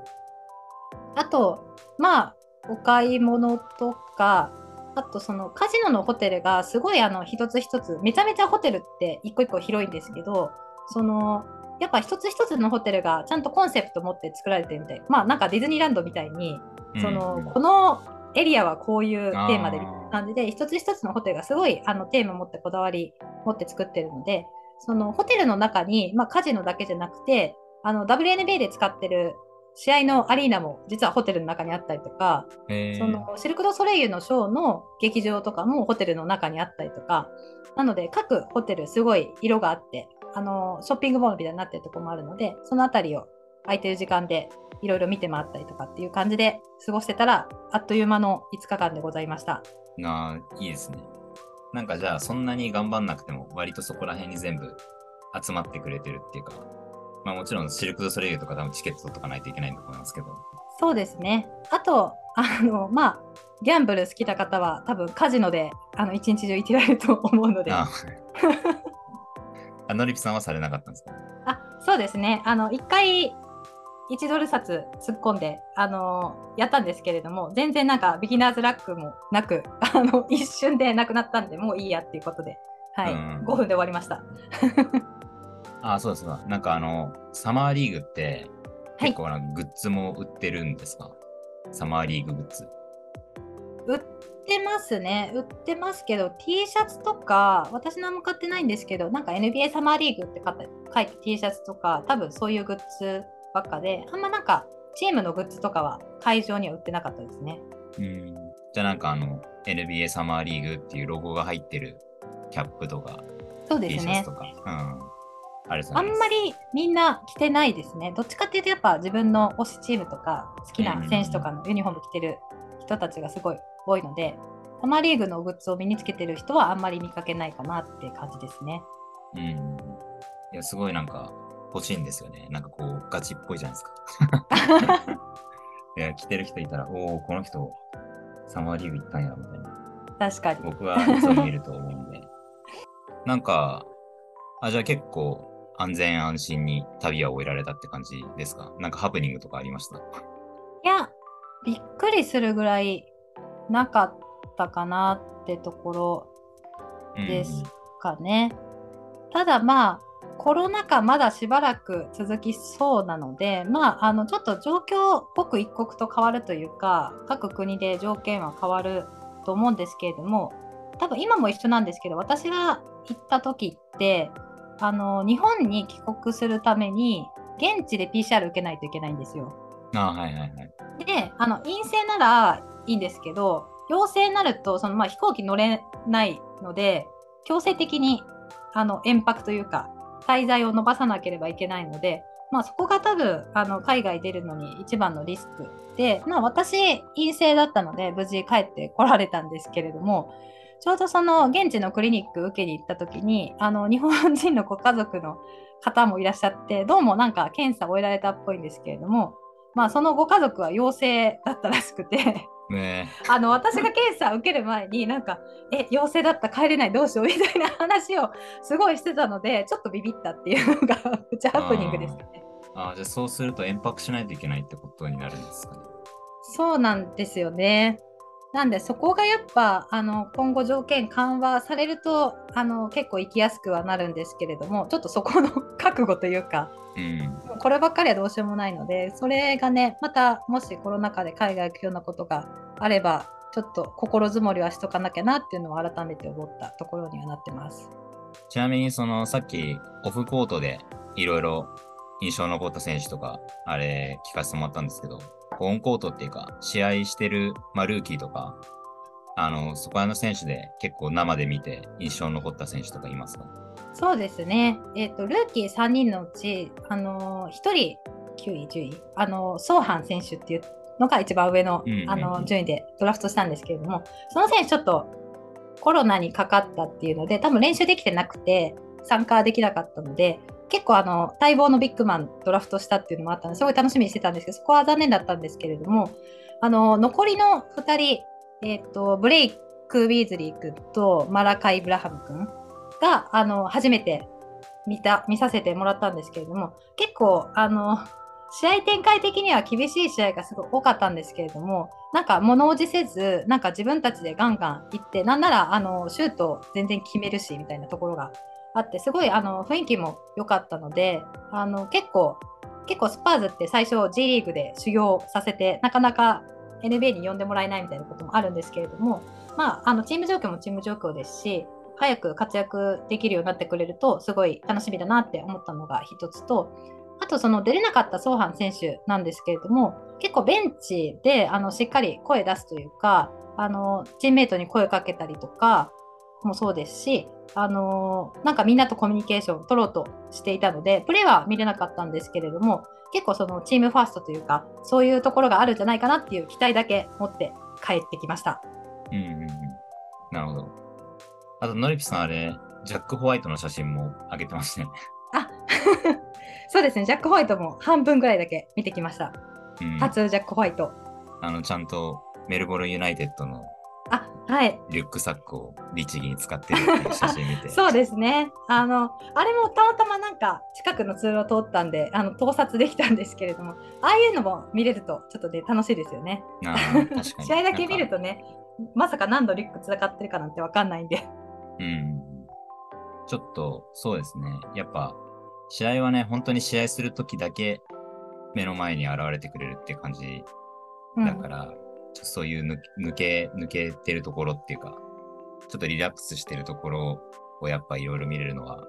あとまあお買い物とかあとそのカジノのホテルがすごいあの一つ一つめちゃめちゃホテルって一個一個広いんですけどそのやっぱ一つ一つのホテルがちゃんとコンセプト持って作られてるみたいまあなんかディズニーランドみたいにその、うん。このエリアはこういうテーマでみたいな感じで一つ一つのホテルがすごいあのテーマ持ってこだわり持って作ってるのでそのホテルの中に、まあ、カジノだけじゃなくてあの WNBA で使ってる試合のアリーナも実はホテルの中にあったりとか、そのシルク・ドゥ・ソレイユのショーの劇場とかもホテルの中にあったりとかなので各ホテルすごい色があってあのショッピングモールみたいになってるところもあるのでそのあたりを空いてる時間でいろいろ見て回ったりとかっていう感じで過ごしてたらあっという間の5日間でございました。なあ、いいですね。なんかじゃあ、そんなに頑張んなくても、割とそこら辺に全部集まってくれてるっていうか、まあもちろんシルク・ドゥ・ソレイユとか多分チケット取っとかないといけないんだと思いますけど、そうですね。あと、あの、まあ、ギャンブル好きな方は多分カジノであの一日中行ってられると思うので、あああのりぴさんはされなかったんですか？そうですね。あの、一回1ドル札突っ込んで、あのやったんですけれども、全然なんかビギナーズラックもなく、あの、一瞬でなくなったんで、もういいやっていうことで、はい、うん5分で終わりました。ああ、そうですか。なんかあの、サマーリーグってはい結構なグッズも売ってるんですか、サマーリーググッズ。売ってますね。売ってますけど、T シャツとか、私何も買ってないんですけど、なんか NBA サマーリーグって書いて書いて T シャツとか、多分そういうグッズばっかで、あんまなんかチームのグッズとかは会場には売ってなかったですね。うん。じゃあなんかあの、NBA サマーリーグっていうロゴが入ってるキャップとか、そうですねシャツと。か。うん。あれあんまりみんな着てないですね。どっちかっていうとやっぱ自分の推しチームとか好きな選手とかのユニフォーム着てる人たちがすごい多いので、サマーリーグのグッズを身につけてる人はあんまり見かけないかなって感じですね。うん。いや、すごいなんか欲しいんですよね。なんかこう、ガチっぽいじゃないですか。いや、着てる人いたら、おお、この人、サマーリーグ行ったんや、みたいな。確かに。僕はそう見ると思うんで。なんか、あ、じゃあ結構安全安心に旅は終えられたって感じですか？なんかハプニングとかありました？いや、びっくりするぐらいなかったかなってところですかね。ただまあ、コロナ禍まだしばらく続きそうなので、まあ、あのちょっと状況刻一刻と変わるというか、各国で条件は変わると思うんですけれども、多分今も一緒なんですけど、私が行った時って、あの日本に帰国するために、現地で PCR 受けないといけないんですよ。あはいはいはい。であの陰性ならいいんですけど陽性になるとその、まあ、飛行機乗れないので強制的にあの延泊というか滞在を延ばさなければいけないので、まあ、そこが多分あの海外出るのに一番のリスクで、まあ、私陰性だったので無事帰ってこられたんですけれどもちょうどその現地のクリニック受けに行った時にあの日本人のご家族の方もいらっしゃってどうもなんか検査を終えられたっぽいんですけれどもまあそのご家族は陽性だったらしくてね あの私が検査を受ける前になんか「え陽性だった帰れないどうしよう」みたいな話をすごいしてたのでちょっとビビったっていうのがプチハプニングでしたね。あじゃあそうすると延泊しないといけないってことになるんですかね。そうなんですよね。なんでそこがやっぱあの今後条件緩和されるとあの結構行きやすくはなるんですけれどもちょっとそこの覚悟というかうん。こればっかりはどうしようもないのでそれがねまたもしコロナ禍で海外行くようなことがあればちょっと心づもりはしとかなきゃなっていうのを改めて思ったところにはなってます。ちなみにそのさっきオフコートでいろいろ印象残った選手とかあれ聞かせてもらったんですけどオンコートっていうか試合してる、まあ、ルーキーとかあのそこらの選手で結構生で見て印象に残った選手とかいますか？そうですね、えーと、ルーキー3人のうち、あのー、1人9位、10位、あのー、ソーハン選手っていうのが一番上の,、あの順位でドラフトしたんですけれども、その選手ちょっとコロナにかかったっていうので、多分練習できてなくて参加できなかったので、結構あの待望のビッグマンドラフトしたっていうのもあったのですごい楽しみにしてたんですけど、そこは残念だったんですけれども、あの残りの2人、えーと、ブレイク・ウィーズリー君とマラカイ・ブラハム君があの初めて見た見させてもらったんですけれども結構あの試合展開的には厳しい試合がすごい多かったんですけれどもなんか物おじせずなんか自分たちでガンガン行ってなんならあのシュート全然決めるしみたいなところがあってすごいあの雰囲気も良かったのであの結構結構スパーズって最初 G リーグで修行させてなかなか NBA に呼んでもらえないみたいなこともあるんですけれども、まあ、あのチーム状況もチーム状況ですし早く活躍できるようになってくれるとすごい楽しみだなって思ったのが一つとあとその出れなかったソーハン選手なんですけれども結構ベンチであのしっかり声出すというかあのチームメートに声かけたりとかもそうですしあのなんかみんなとコミュニケーションを取ろうとしていたのでプレーは見れなかったんですけれども結構そのチームファーストというかそういうところがあるんじゃないかなっていう期待だけ持って帰ってきました。うんうん。なるほど。あと、ノリピさんあれ、ジャック・ホワイトの写真も上げてましね。あ そうですね、ジャック・ホワイトも半分ぐらいだけ見てきました。うん、初ジャック・ホワイト。あの、ちゃんとメルボルン・ユナイテッドのあはい、リュックサックを律儀に使ってるっていう写真見て。そうですね。あの、あれもたまたまなんか近くの通路を通ったんで、あの、盗撮できたんですけれども、ああいうのも見れるとちょっとね、楽しいですよね。あー確かに。試合だけ見るとね、まさか何度リュック使ってるかなんてわかんないんで。うん。ちょっと、そうですね。やっぱ、試合はね、本当に試合するときだけ目の前に現れてくれるって感じうんだから、ちょっとそういう抜抜け、抜けてるところっていうか、ちょっとリラックスしてるところをやっぱいろいろ見れるのは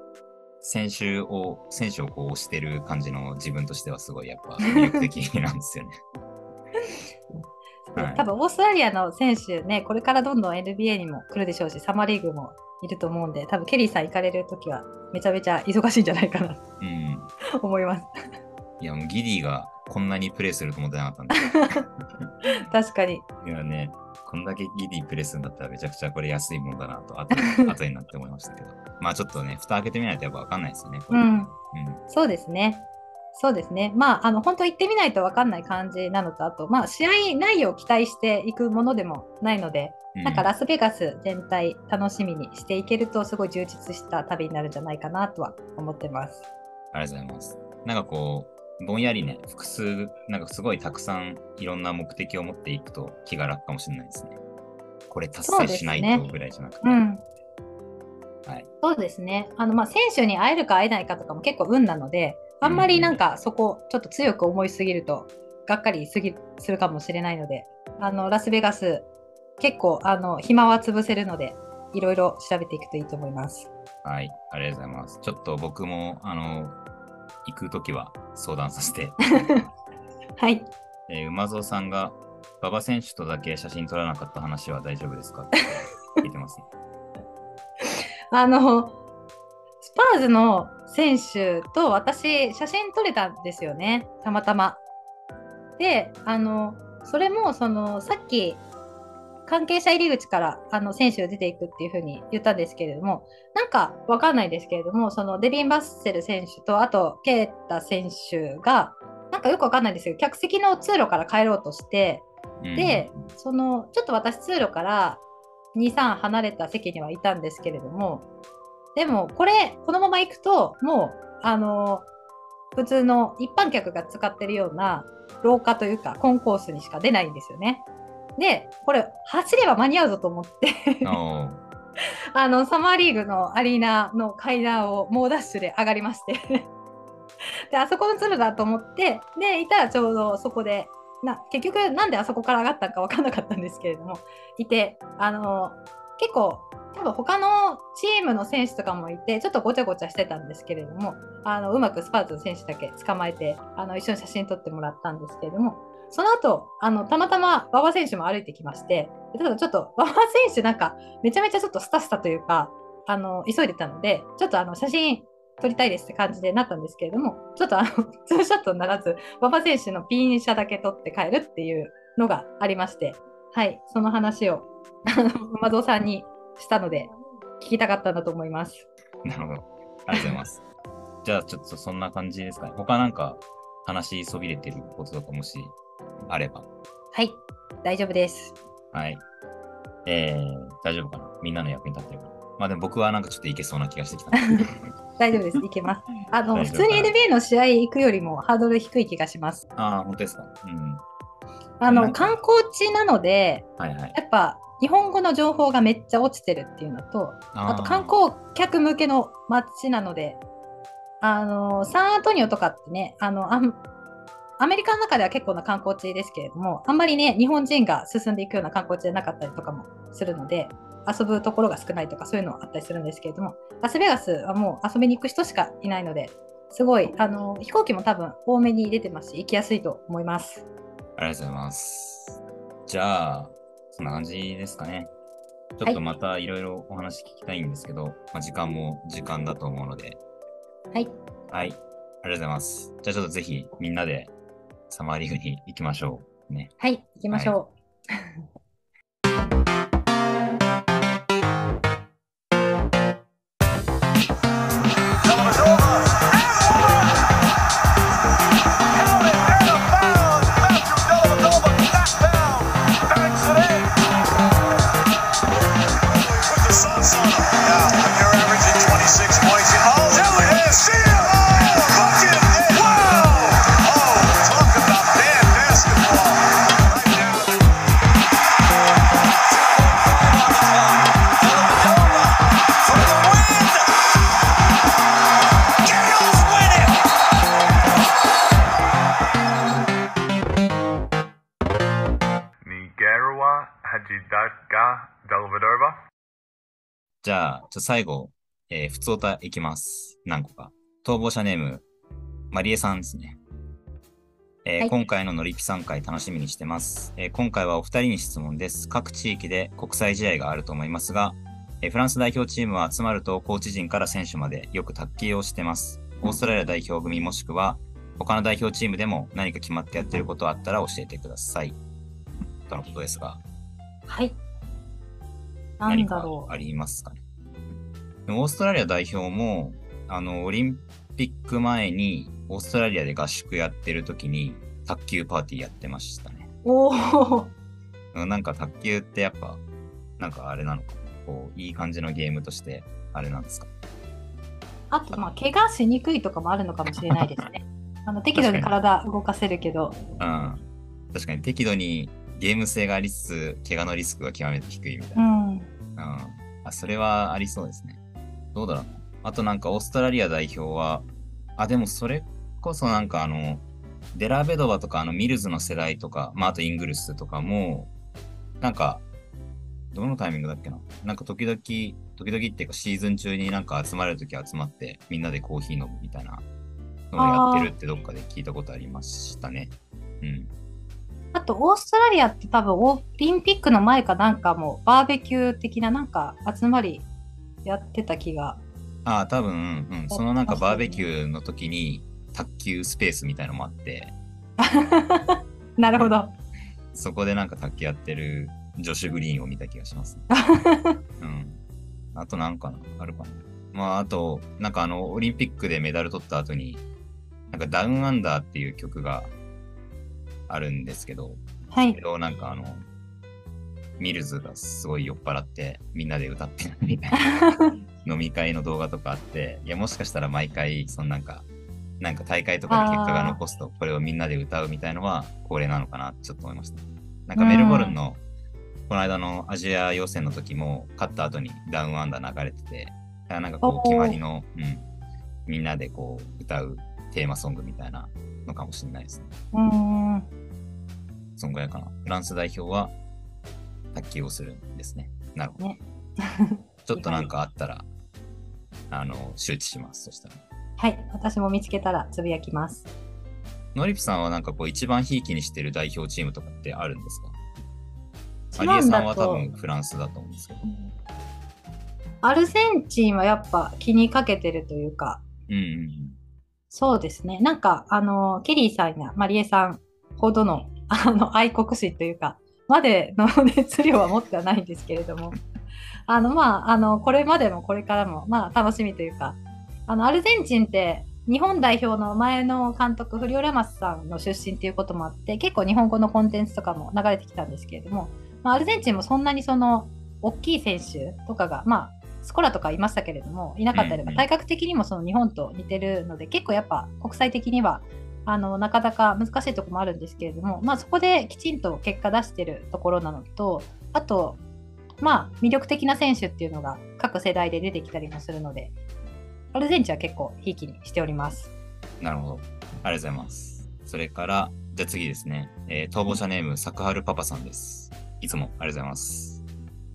選手を、選手をこう押してる感じの自分としてはすごいやっぱ魅力的なんですよね。はい多分オーストラリアの選手ね、これからどんどん NBA にも来るでしょうし、サマーリーグもいると思うんで、多分ケリーさん行かれるときはめちゃめちゃ忙しいんじゃないかなうん。と思います。いや、もうギディがこんなにプレイすると思ってなかったんで。確かに。いやね、こんだけギディプレイするんだったらめちゃくちゃこれ安いもんだなと、あと 後になって思いましたけど。まあちょっとね、蓋開けてみないとやっぱわかんないですよね。これうん。うん。そうですね。そうですね。まあ、あの、本当行ってみないと分かんない感じなのと、あと、まあ、試合内容を期待していくものでもないので、うんなんかラスベガス全体楽しみにしていけると、すごい充実した旅になるんじゃないかなとは思ってます。ありがとうございます。なんかこう、ぼんやりね、複数、なんかすごいたくさんいろんな目的を持っていくと気が楽かもしれないですね。これ達成しないとぐらいじゃなくて。うん。はい。そうですね。あの、まあ、選手に会えるか会えないかとかも結構運なので、あんまりなんかそこ、ちょっと強く思いすぎると、がっかりすぎするかもしれないので、あの、ラスベガス、結構、あの、暇は潰せるので、いろいろ調べていくといいと思います。はい。ありがとうございます。ちょっと僕も、あの、行くときは相談させて。はい。えー馬蔵さんが、馬場選手とだけ写真撮らなかった話は大丈夫ですか？って聞いてます、ね。あの、スパーズの選手と私、写真撮れたんですよね、たまたま。で、あの、それも、その、さっき、関係者入り口からあの選手が出ていくっていうふうに言ったんですけれども、なんかわかんないですけれども、そのデビン・バッセル選手と、あと、ケータ選手が、なんかよくわかんないんですけど、客席の通路から帰ろうとして、うんで、そのちょっと私通路から2、3離れた席にはいたんですけれども、でもこれ、このまま行くと、もう、あの、普通の一般客が使ってるような廊下というか、コンコースにしか出ないんですよね。で、これ、走れば間に合うぞと思って、あ の、サマーリーグのアリーナの階段を猛ダッシュで上がりまして。で、あそこの通路だと思って、で、いたらちょうどそこで、な結局なんであそこから上がったのか分かんなかったんですけれども、いて、あの、結構、多分他のチームの選手とかもいて、ちょっとごちゃごちゃしてたんですけれども、あのうまくスパーズの選手だけ捕まえて、あの一緒に写真撮ってもらったんですけれども、その後、あのたまたま馬場選手も歩いてきまして、ただちょっと馬場選手なんかめちゃめちゃちょっとスタスタというか、あの急いでたので、ちょっとあの写真撮りたいですって感じでなったんですけれども、ちょっとあのツーショットにならず、馬場選手のピン写だけ撮って帰るっていうのがありまして、はい、その話をあの馬蔵さんにしたので、聞きたかったんだと思います。なるほど。ありがとうございます。じゃあちょっとそんな感じですかね。他なんか話しそびれてることとかもしあれば。はい、大丈夫です。はい。えー、大丈夫かなみんなの役に立ってるかなまあでも僕はなんかちょっといけそうな気がしてきた。大丈夫です。いけます。あの、普通に NBA の試合行くよりもハードル低い気がします。ああ、本当ですかうん。あの、観光地なので、はいはい。やっぱ日本語の情報がめっちゃ落ちてるっていうのと、あと観光客向けの街なので、あの、サンアントニオとかってね、あの、アメリカの中では結構な観光地ですけれども、あんまりね、日本人が進んでいくような観光地じゃなかったりとかもするので、遊ぶところが少ないとかそういうのあったりするんですけれども、ラスベガスはもう遊びに行く人しかいないので、すごい、あの、飛行機も多分多めに出てますし、行きやすいと思います。ありがとうございます。じゃあ、そんな感じですかね。ちょっとまたいろいろお話聞きたいんですけど、まあ、時間も時間だと思うので、はい。はい。ありがとうございます。じゃあちょっとぜひみんなでサマーリーグに行きましょう。ね。はい、行きましょ Nicaragua Hadidaka Delvedova. じゃ最後、えー、普通歌いきます。何個か。逃亡者ネーム、マリエさんですね。えーはい今回ののりぴ3回楽しみにしてます、えー今回はお二人に質問です。各地域で国際試合があると思いますが、えーフランス代表チームは集まるとコーチ陣から選手までよく卓球をしてます。オーストラリア代表組もしくは他の代表チームでも何か決まってやってることあったら教えてください。とのことですが、はい。何かだろう。ありますかね？オーストラリア代表も、あの、オリンピック前にオーストラリアで合宿やってる時に卓球パーティーやってましたね。おお。うんなんか卓球ってやっぱ、なんかあれなのか。こう、いい感じのゲームとして、あれなんですか？あと、まあ、怪我しにくいとかもあるのかもしれないですね。あの適度に体動かせるけど。うん。確かに適度にゲーム性がありつつ、怪我のリスクが極めて低いみたいな。うん。うん。あ、それはありそうですね。どうだろう。あとなんかオーストラリア代表は、あ、でもそれこそなんかあの、デラベドバとかあのミルズの世代とか、まああとイングルスとかも、なんか、どのタイミングだっけななんか時々、時々っていうかシーズン中になんか集まれるとき集まってみんなでコーヒー飲むみたいなのをやってるってどっかで聞いたことありましたね。うん。あと、オーストラリアって多分、オリンピックの前かなんかも、バーベキュー的ななんか集まりやってた気が。ああ、多分、うん、そのなんかバーベキューの時に卓球スペースみたいのもあって、なるほど。そこでなんか卓球やってる女子グリーンを見た気がします、ね。うん。あとなんかなあるかなまあ、あと、なんかあの、オリンピックでメダル取った後に、なんかダウンアンダーっていう曲があるんですけど、はいそ。れをなんかあの、ミルズがすごい酔っ払ってみんなで歌ってるみたいな 飲み会の動画とかあって、いや、もしかしたら毎回、そのなんか、なんか大会とかで結果が残すと、これをみんなで歌うみたいのは恒例なのかなってちょっと思いました。なんかメルボルンの、この間のアジア予選の時も、勝った後にダウンアンダー流れてて、なんかこう、決まりの、うん、みんなでこう、歌うテーマソングみたいなのかもしれないですね。うーん。そんぐらいかな。フランス代表は卓球をするんですね。なるほど。ね ちょっとなんかあったら、あの、周知します。そしたら。はい。私も見つけたらつぶやきます。のりぴさんはなんかこう一番ひいきにしてる代表チームとかってあるんですか？一アリエさんは多分フランスだと思うんですけど。アルゼンチンはやっぱ気にかけてるというか、うんうんそうですね。なんか、あの、ケリーさんやマリエさんほどの、あの、愛国心というか、までの熱量は持ってはないんですけれども、あの、まあ、あの、これまでもこれからも、まあ、楽しみというか、あの、アルゼンチンって、日本代表の前の監督、フリオ・ラマスさんの出身っていうこともあって、結構日本語のコンテンツとかも流れてきたんですけれども、まあ、アルゼンチンもそんなにその、大きい選手とかが、まあ、スコラとかいましたけれども、いなかったりうんうん。体格的にもその日本と似てるので、結構やっぱ国際的にはあのなかなか難しいところもあるんですけれども、まあ、そこできちんと結果出してるところなのと、あと、まあ、魅力的な選手っていうのが各世代で出てきたりもするので、アルゼンチンは結構ひいきにしております。なるほど。ありがとうございます。それから、じゃあ次ですね。えー逃亡者ネーム、サクハルパパさんです。いつもありがとうございます。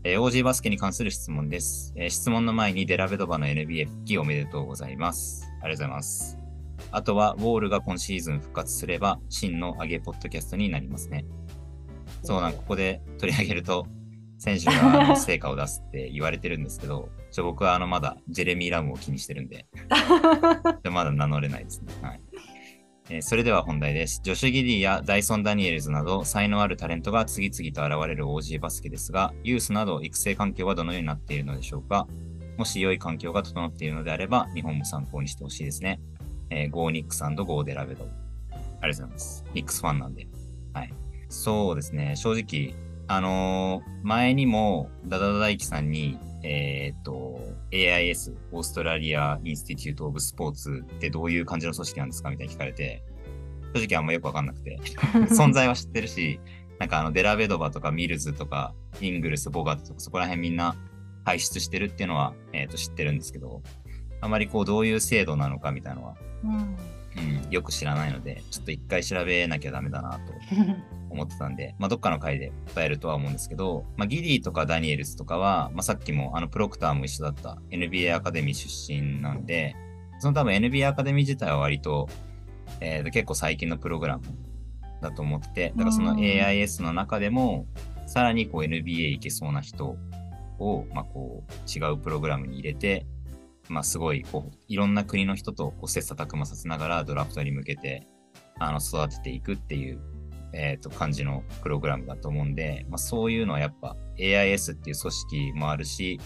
えー OG バスケに関する質問です。えー質問の前にデラベドバの NBA 復帰おめでとうございます。ありがとうございます。あとは、ウォールが今シーズン復活すれば、真の上げポッドキャストになりますね。そうなん、ここで取り上げると、選手があの成果を出すって言われてるんですけど、ちょ僕はあのまだジェレミー・ラムを気にしてるんで、でまだ名乗れないですね。はいえーそれでは本題です。ジョシュ・ギディやダイソン・ダニエルズなど才能あるタレントが次々と現れる OG バスケですが、ユースなど育成環境はどのようになっているのでしょうかもし良い環境が整っているのであれば、日本も参考にしてほしいですね。えー、 Go Knicks Go デラベド。ありがとうございます。ニックスファンなんで。はい。そうですね。正直、あのー前にも、ダダダ大輝さんに、えーっと、AIS、オーストラリア・インスティテュート・オブ・スポーツってどういう感じの組織なんですかみたいに聞かれて、正直あんまよくわかんなくて、存在は知ってるし、なんかあの、デラベドバとかミルズとか、イングルス、ボガットとか、そこら辺みんな輩出してるっていうのは、えーっと、知ってるんですけど、あまりこう、どういう制度なのかみたいなのは、うん。うん、よく知らないので、ちょっと一回調べなきゃダメだなと 思ってたんで、まあ、どっかの回で答えるとは思うんですけど、まあ、ギディとかダニエルスとかは、まあ、さっきもあのプロクターも一緒だった NBA アカデミー出身なんで、その多分 NBA アカデミー自体は割と、えー結構最近のプログラムだと思ってて、だからそのうん。AIS の中でも、さらにこう NBA 行けそうな人を、まあ、こう違うプログラムに入れて、まあ、すごいこういろんな国の人とこう切磋琢磨させながらドラフトに向けてあの育てていくっていう、えー、と感じのプログラムだと思うんで、まあ、そういうのはやっぱ AIS っていう組織もあるし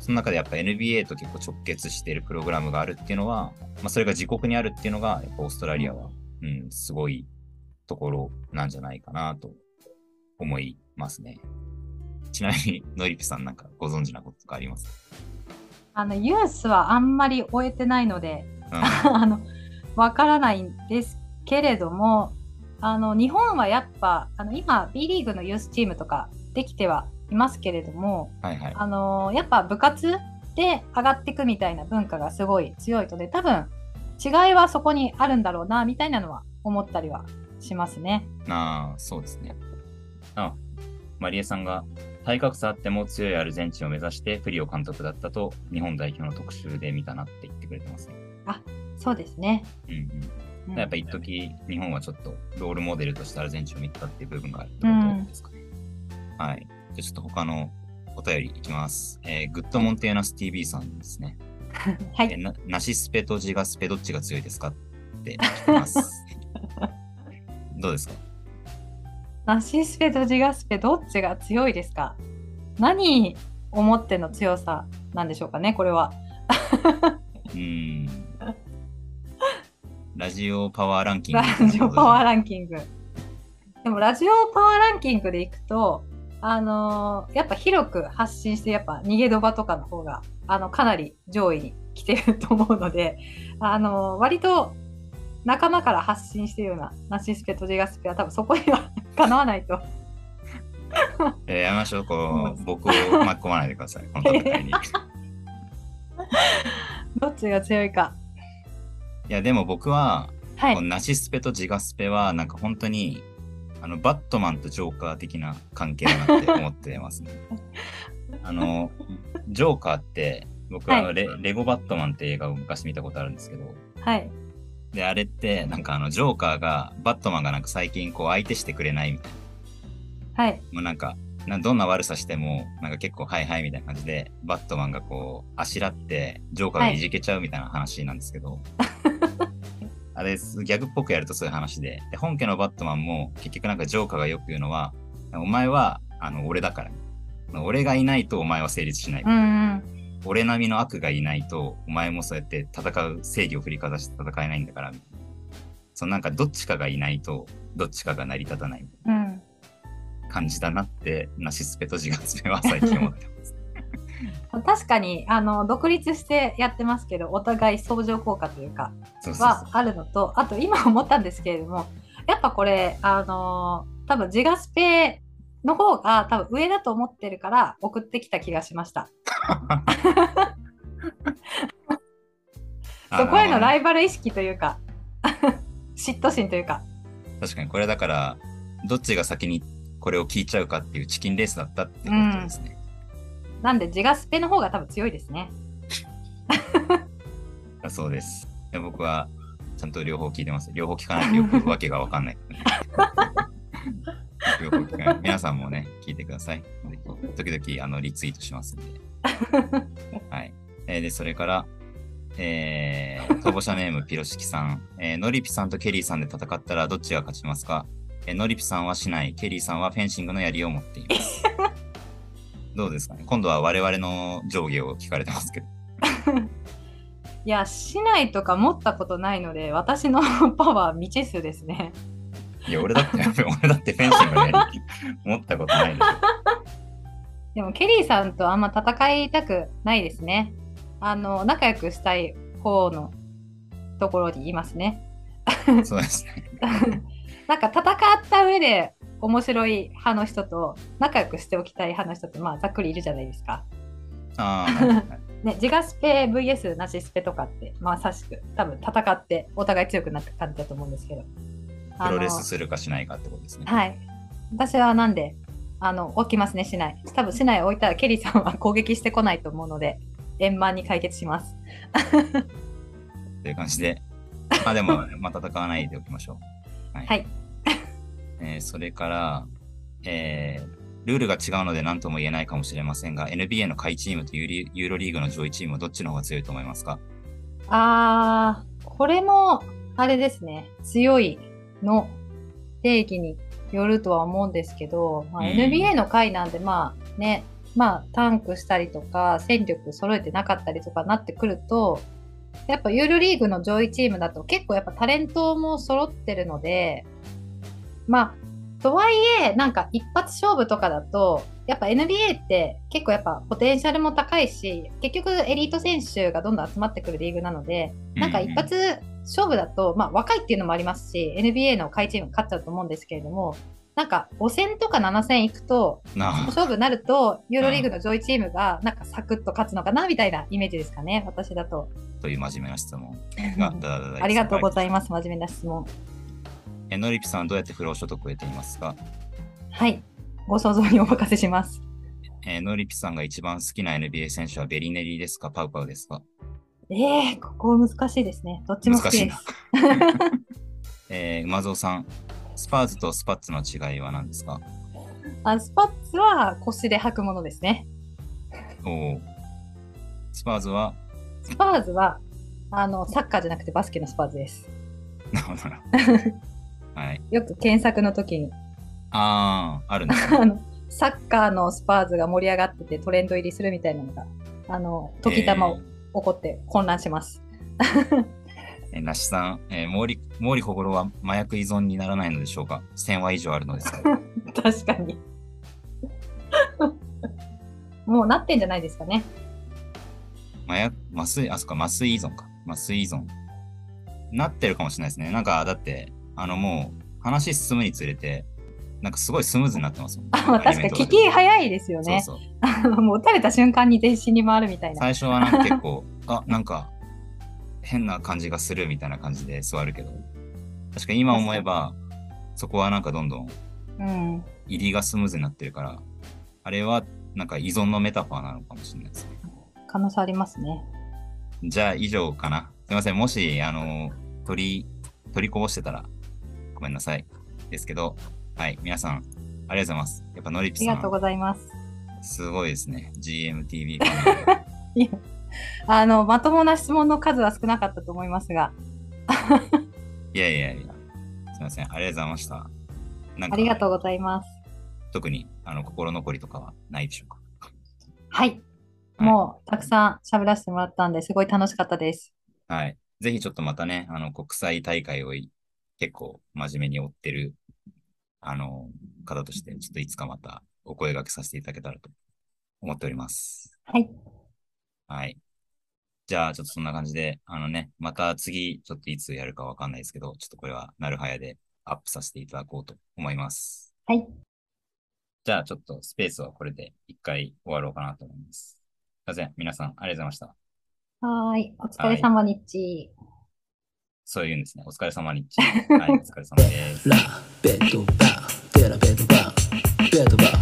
その中でやっぱ NBA と結構直結しているプログラムがあるっていうのは、まあ、それが自国にあるっていうのがやっぱオーストラリアは、うん、すごいところなんじゃないかなと思いますね。ちなみに、のりぴさんなんかご存知なこととかありますあのユースはあんまり終えてないのでうん あのわからないんですけれどもあの日本はやっぱあの今 B リーグのユースチームとかできてはいますけれどもはいはい。あのやっぱ部活で上がっていくみたいな文化がすごい強いので多分違いはそこにあるんだろうなみたいなのは思ったりはしますね。ああ、そうですね。あ、マリエさんが体格差あっても強いアルゼンチンを目指してフリオ監督だったと日本代表の特集で見たなって言ってくれてますね。そうですね。うんうん。うんやっぱ一時日本はちょっとロールモデルとしてアルゼンチンを見てたっていう部分があるってことですかね。はい。じゃあちょっと他のお便りいきます。えーグッドモンテーナス TV さんですね。はい。えシスペとジガスペどっちが強いですかって聞きます。どうですか？ナシスペとジガスペどっちが強いですか？何をもっての強さなんでしょうかねこれは。うーん。ラジオパワーランキングラジオパワーー。ランキング。でもラジオパワーランキングでいくと、あのーやっぱ広く発信してやっぱ逃げドバとかの方があのかなり上位に来てると思うので、あのー割と仲間から発信してるようなナシスペとジガスペは多分そこには かなわないと。えーやめましょう、こうう、僕を巻き込まないでください、この戦いに。いどっちが強いか。や、でも僕は、はいこの。ナシスペとジガスペは、なんか本当に、あの、バットマンとジョーカー的な関係だなって思ってますね。あの、ジョーカーって、僕はあのレ,、レゴバットマンって映画を昔見たことあるんですけど、はい。で、あれって、なんかあの、ジョーカーが、バットマンがなんか最近こう相手してくれないみたいな。はい。もうなんか、などんな悪さしても、なんか結構はいはいみたいな感じで、バットマンがこう、あしらって、ジョーカーがいじけちゃうみたいな話なんですけど、あれ、ギャグっぽくやるとそういう話でで、本家のバットマンも結局なんかジョーカーがよく言うのは、お前は、あの、俺だから。俺がいないとお前は成立しない。うんうん。俺並みの悪がいないと、お前もそうやって戦う正義を振りかざして戦えないんだから、みたいな。そのなんかどっちかがいないと、どっちかが成り立たないうん。感じだなって、ナシスペとジガスペは最近思ってます。確かにあの独立してやってますけどお互い相乗効果というかはあるのとあと今思ったんですけれどもやっぱこれあのー多分ジガスペの方が多分上だと思ってるから送ってきた気がしました。そこへのライイバル意識というか 嫉妬心というか確かにこれだから、どっちが先にこれを聞いちゃうかっていうチキンレースだったってことですね。なんでジガスペの方が多分強いですね。だそうです。で僕はちゃんと両方聞いてます。両方聞かないとよくわけがわかんない。皆さんもね、聞いてください。で時々あのリツイートしますんで。はい。えーで、それから、えー、逃亡者ネームピロシキさん、えー、ノリピさんとケリーさんで戦ったらどっちが勝ちますか、えー、ノリピさんはしない、ケリーさんはフェンシングの槍を持っています。どうですかね？今度は我々の上下を聞かれてますけど。いや市内とか持ったことないので私のパワー未知数ですね。いや、俺だって、俺だってフェンシングの槍持ったことないでしょ。でもケリーさんとあんま戦いたくないですね。あの仲良くしたい方のところにいますね。そうですね。なんか戦った上で面白い派の人と仲良くしておきたい派の人ってまあざっくりいるじゃないですか。あね、自我スペ VS なしスペとかって、まさしく、多分戦ってお互い強くなった感じだと思うんですけど。プロレスするかしないかってことですね。はい。私はなんで、あの、起きますね、市内。多分市内置いたらケリーさんは攻撃してこないと思うので、円満に解決します。という感じで。まあでも、まあ戦わないでおきましょう。はい。はい。えーそれから、えールールが違うので何とも言えないかもしれませんが、NBA の下位チームとユーリユーロリーグの上位チームはどっちの方が強いと思いますか？あー、これも、あれですね、強いの定義によるとは思うんですけど、まあ、うん。NBA の回なんで、まあね、まあタンクしたりとか、戦力揃えてなかったりとかなってくると、やっぱユーロリーグの上位チームだと結構やっぱタレントも揃ってるので、まあ、とはいえ、なんか一発勝負とかだと、やっぱ NBA って結構やっぱポテンシャルも高いし、結局エリート選手がどんどん集まってくるリーグなので、なんか一発勝負だと、まあ若いっていうのもありますし、NBA の下位チーム勝っちゃうと思うんですけれども、なんか5戦とか7戦いくと、勝負になると、ユーロリーグの上位チームがなんかサクッと勝つのかなみたいなイメージですかね、私だと。という真面目な質問 ありがとうございす。ます、真面目な質問。えノリピさんはどうやって不労所得を得ていますか？はい、ご想像にお任せします。えーノリピさんが一番好きな NBA 選手はベリネリーですか？パウパウですか？えー、ここ難しいですね。どっちも好きです。えー、馬蔵さん、スパーズとスパッツの違いは何ですか？あスパッツは腰で履くものですね。おースパーズは、スパーズは、あの、サッカーじゃなくてバスケのスパーズです。なるほどな。はい。よく検索の時に、あー、あるね。あの、サッカーのスパーズが盛り上がっててトレンド入りするみたいなのが、あの、時たま起こって混乱します。えー、なしさん、えー、毛利、毛利小五郎は麻薬依存にならないのでしょうか ?1000 話以上あるのですか 確かに。もうなってんじゃないですかね。麻薬、麻酔、あ、そっか、麻酔依存か。麻酔依存。なってるかもしれないですね。なんか、だって、あのもう、話進むにつれて、なんかすごいスムーズになってますもん、あまあ確かに聞き早いですよね。そうそう。もう打たれた瞬間に全身に回るみたいな。最初はなんか結構、あ、なんか、変な感じがするみたいな感じで座るけど、確かに今思えば、そこはなんかどんどんうん。入りがスムーズになってるから、あれはなんか依存のメタファーなのかもしれないですね。可能性ありますね。じゃあ以上かな。すいません。もし、あの、取り、取りこぼしてたらごめんなさい。ですけど、はい。皆さん、ありがとうございます。やっぱノリピさありがとうんございます。すごいですね。GMTV いやあの、まともな質問の数は少なかったと思いますが、いやいやいや。すいません。ありがとうございました。ありがとうございます。特にあの心残りとかはないでしょうか？はい。はいもうたくさん喋らせてもらったんで、すごい楽しかったです。はい。ぜひちょっとまたね、あの、国際大会をい結構真面目に追ってる、あの、方として、ちょっといつかまたお声掛けさせていただけたらと思っております。はい。はい。じゃあ、ちょっとそんな感じで、あのね、また次、ちょっといつやるかわかんないですけど、ちょっとこれは、なるはやでアップさせていただこうと思います。はい。じゃあ、ちょっとスペースはこれで一回終わろうかなと思います。すいません。皆さん、ありがとうございました。はーい。お疲れ様日。そういうんですね。お疲れ様に。はい、お疲れ様です。ラベドバ、ラベドバ、ベドバ。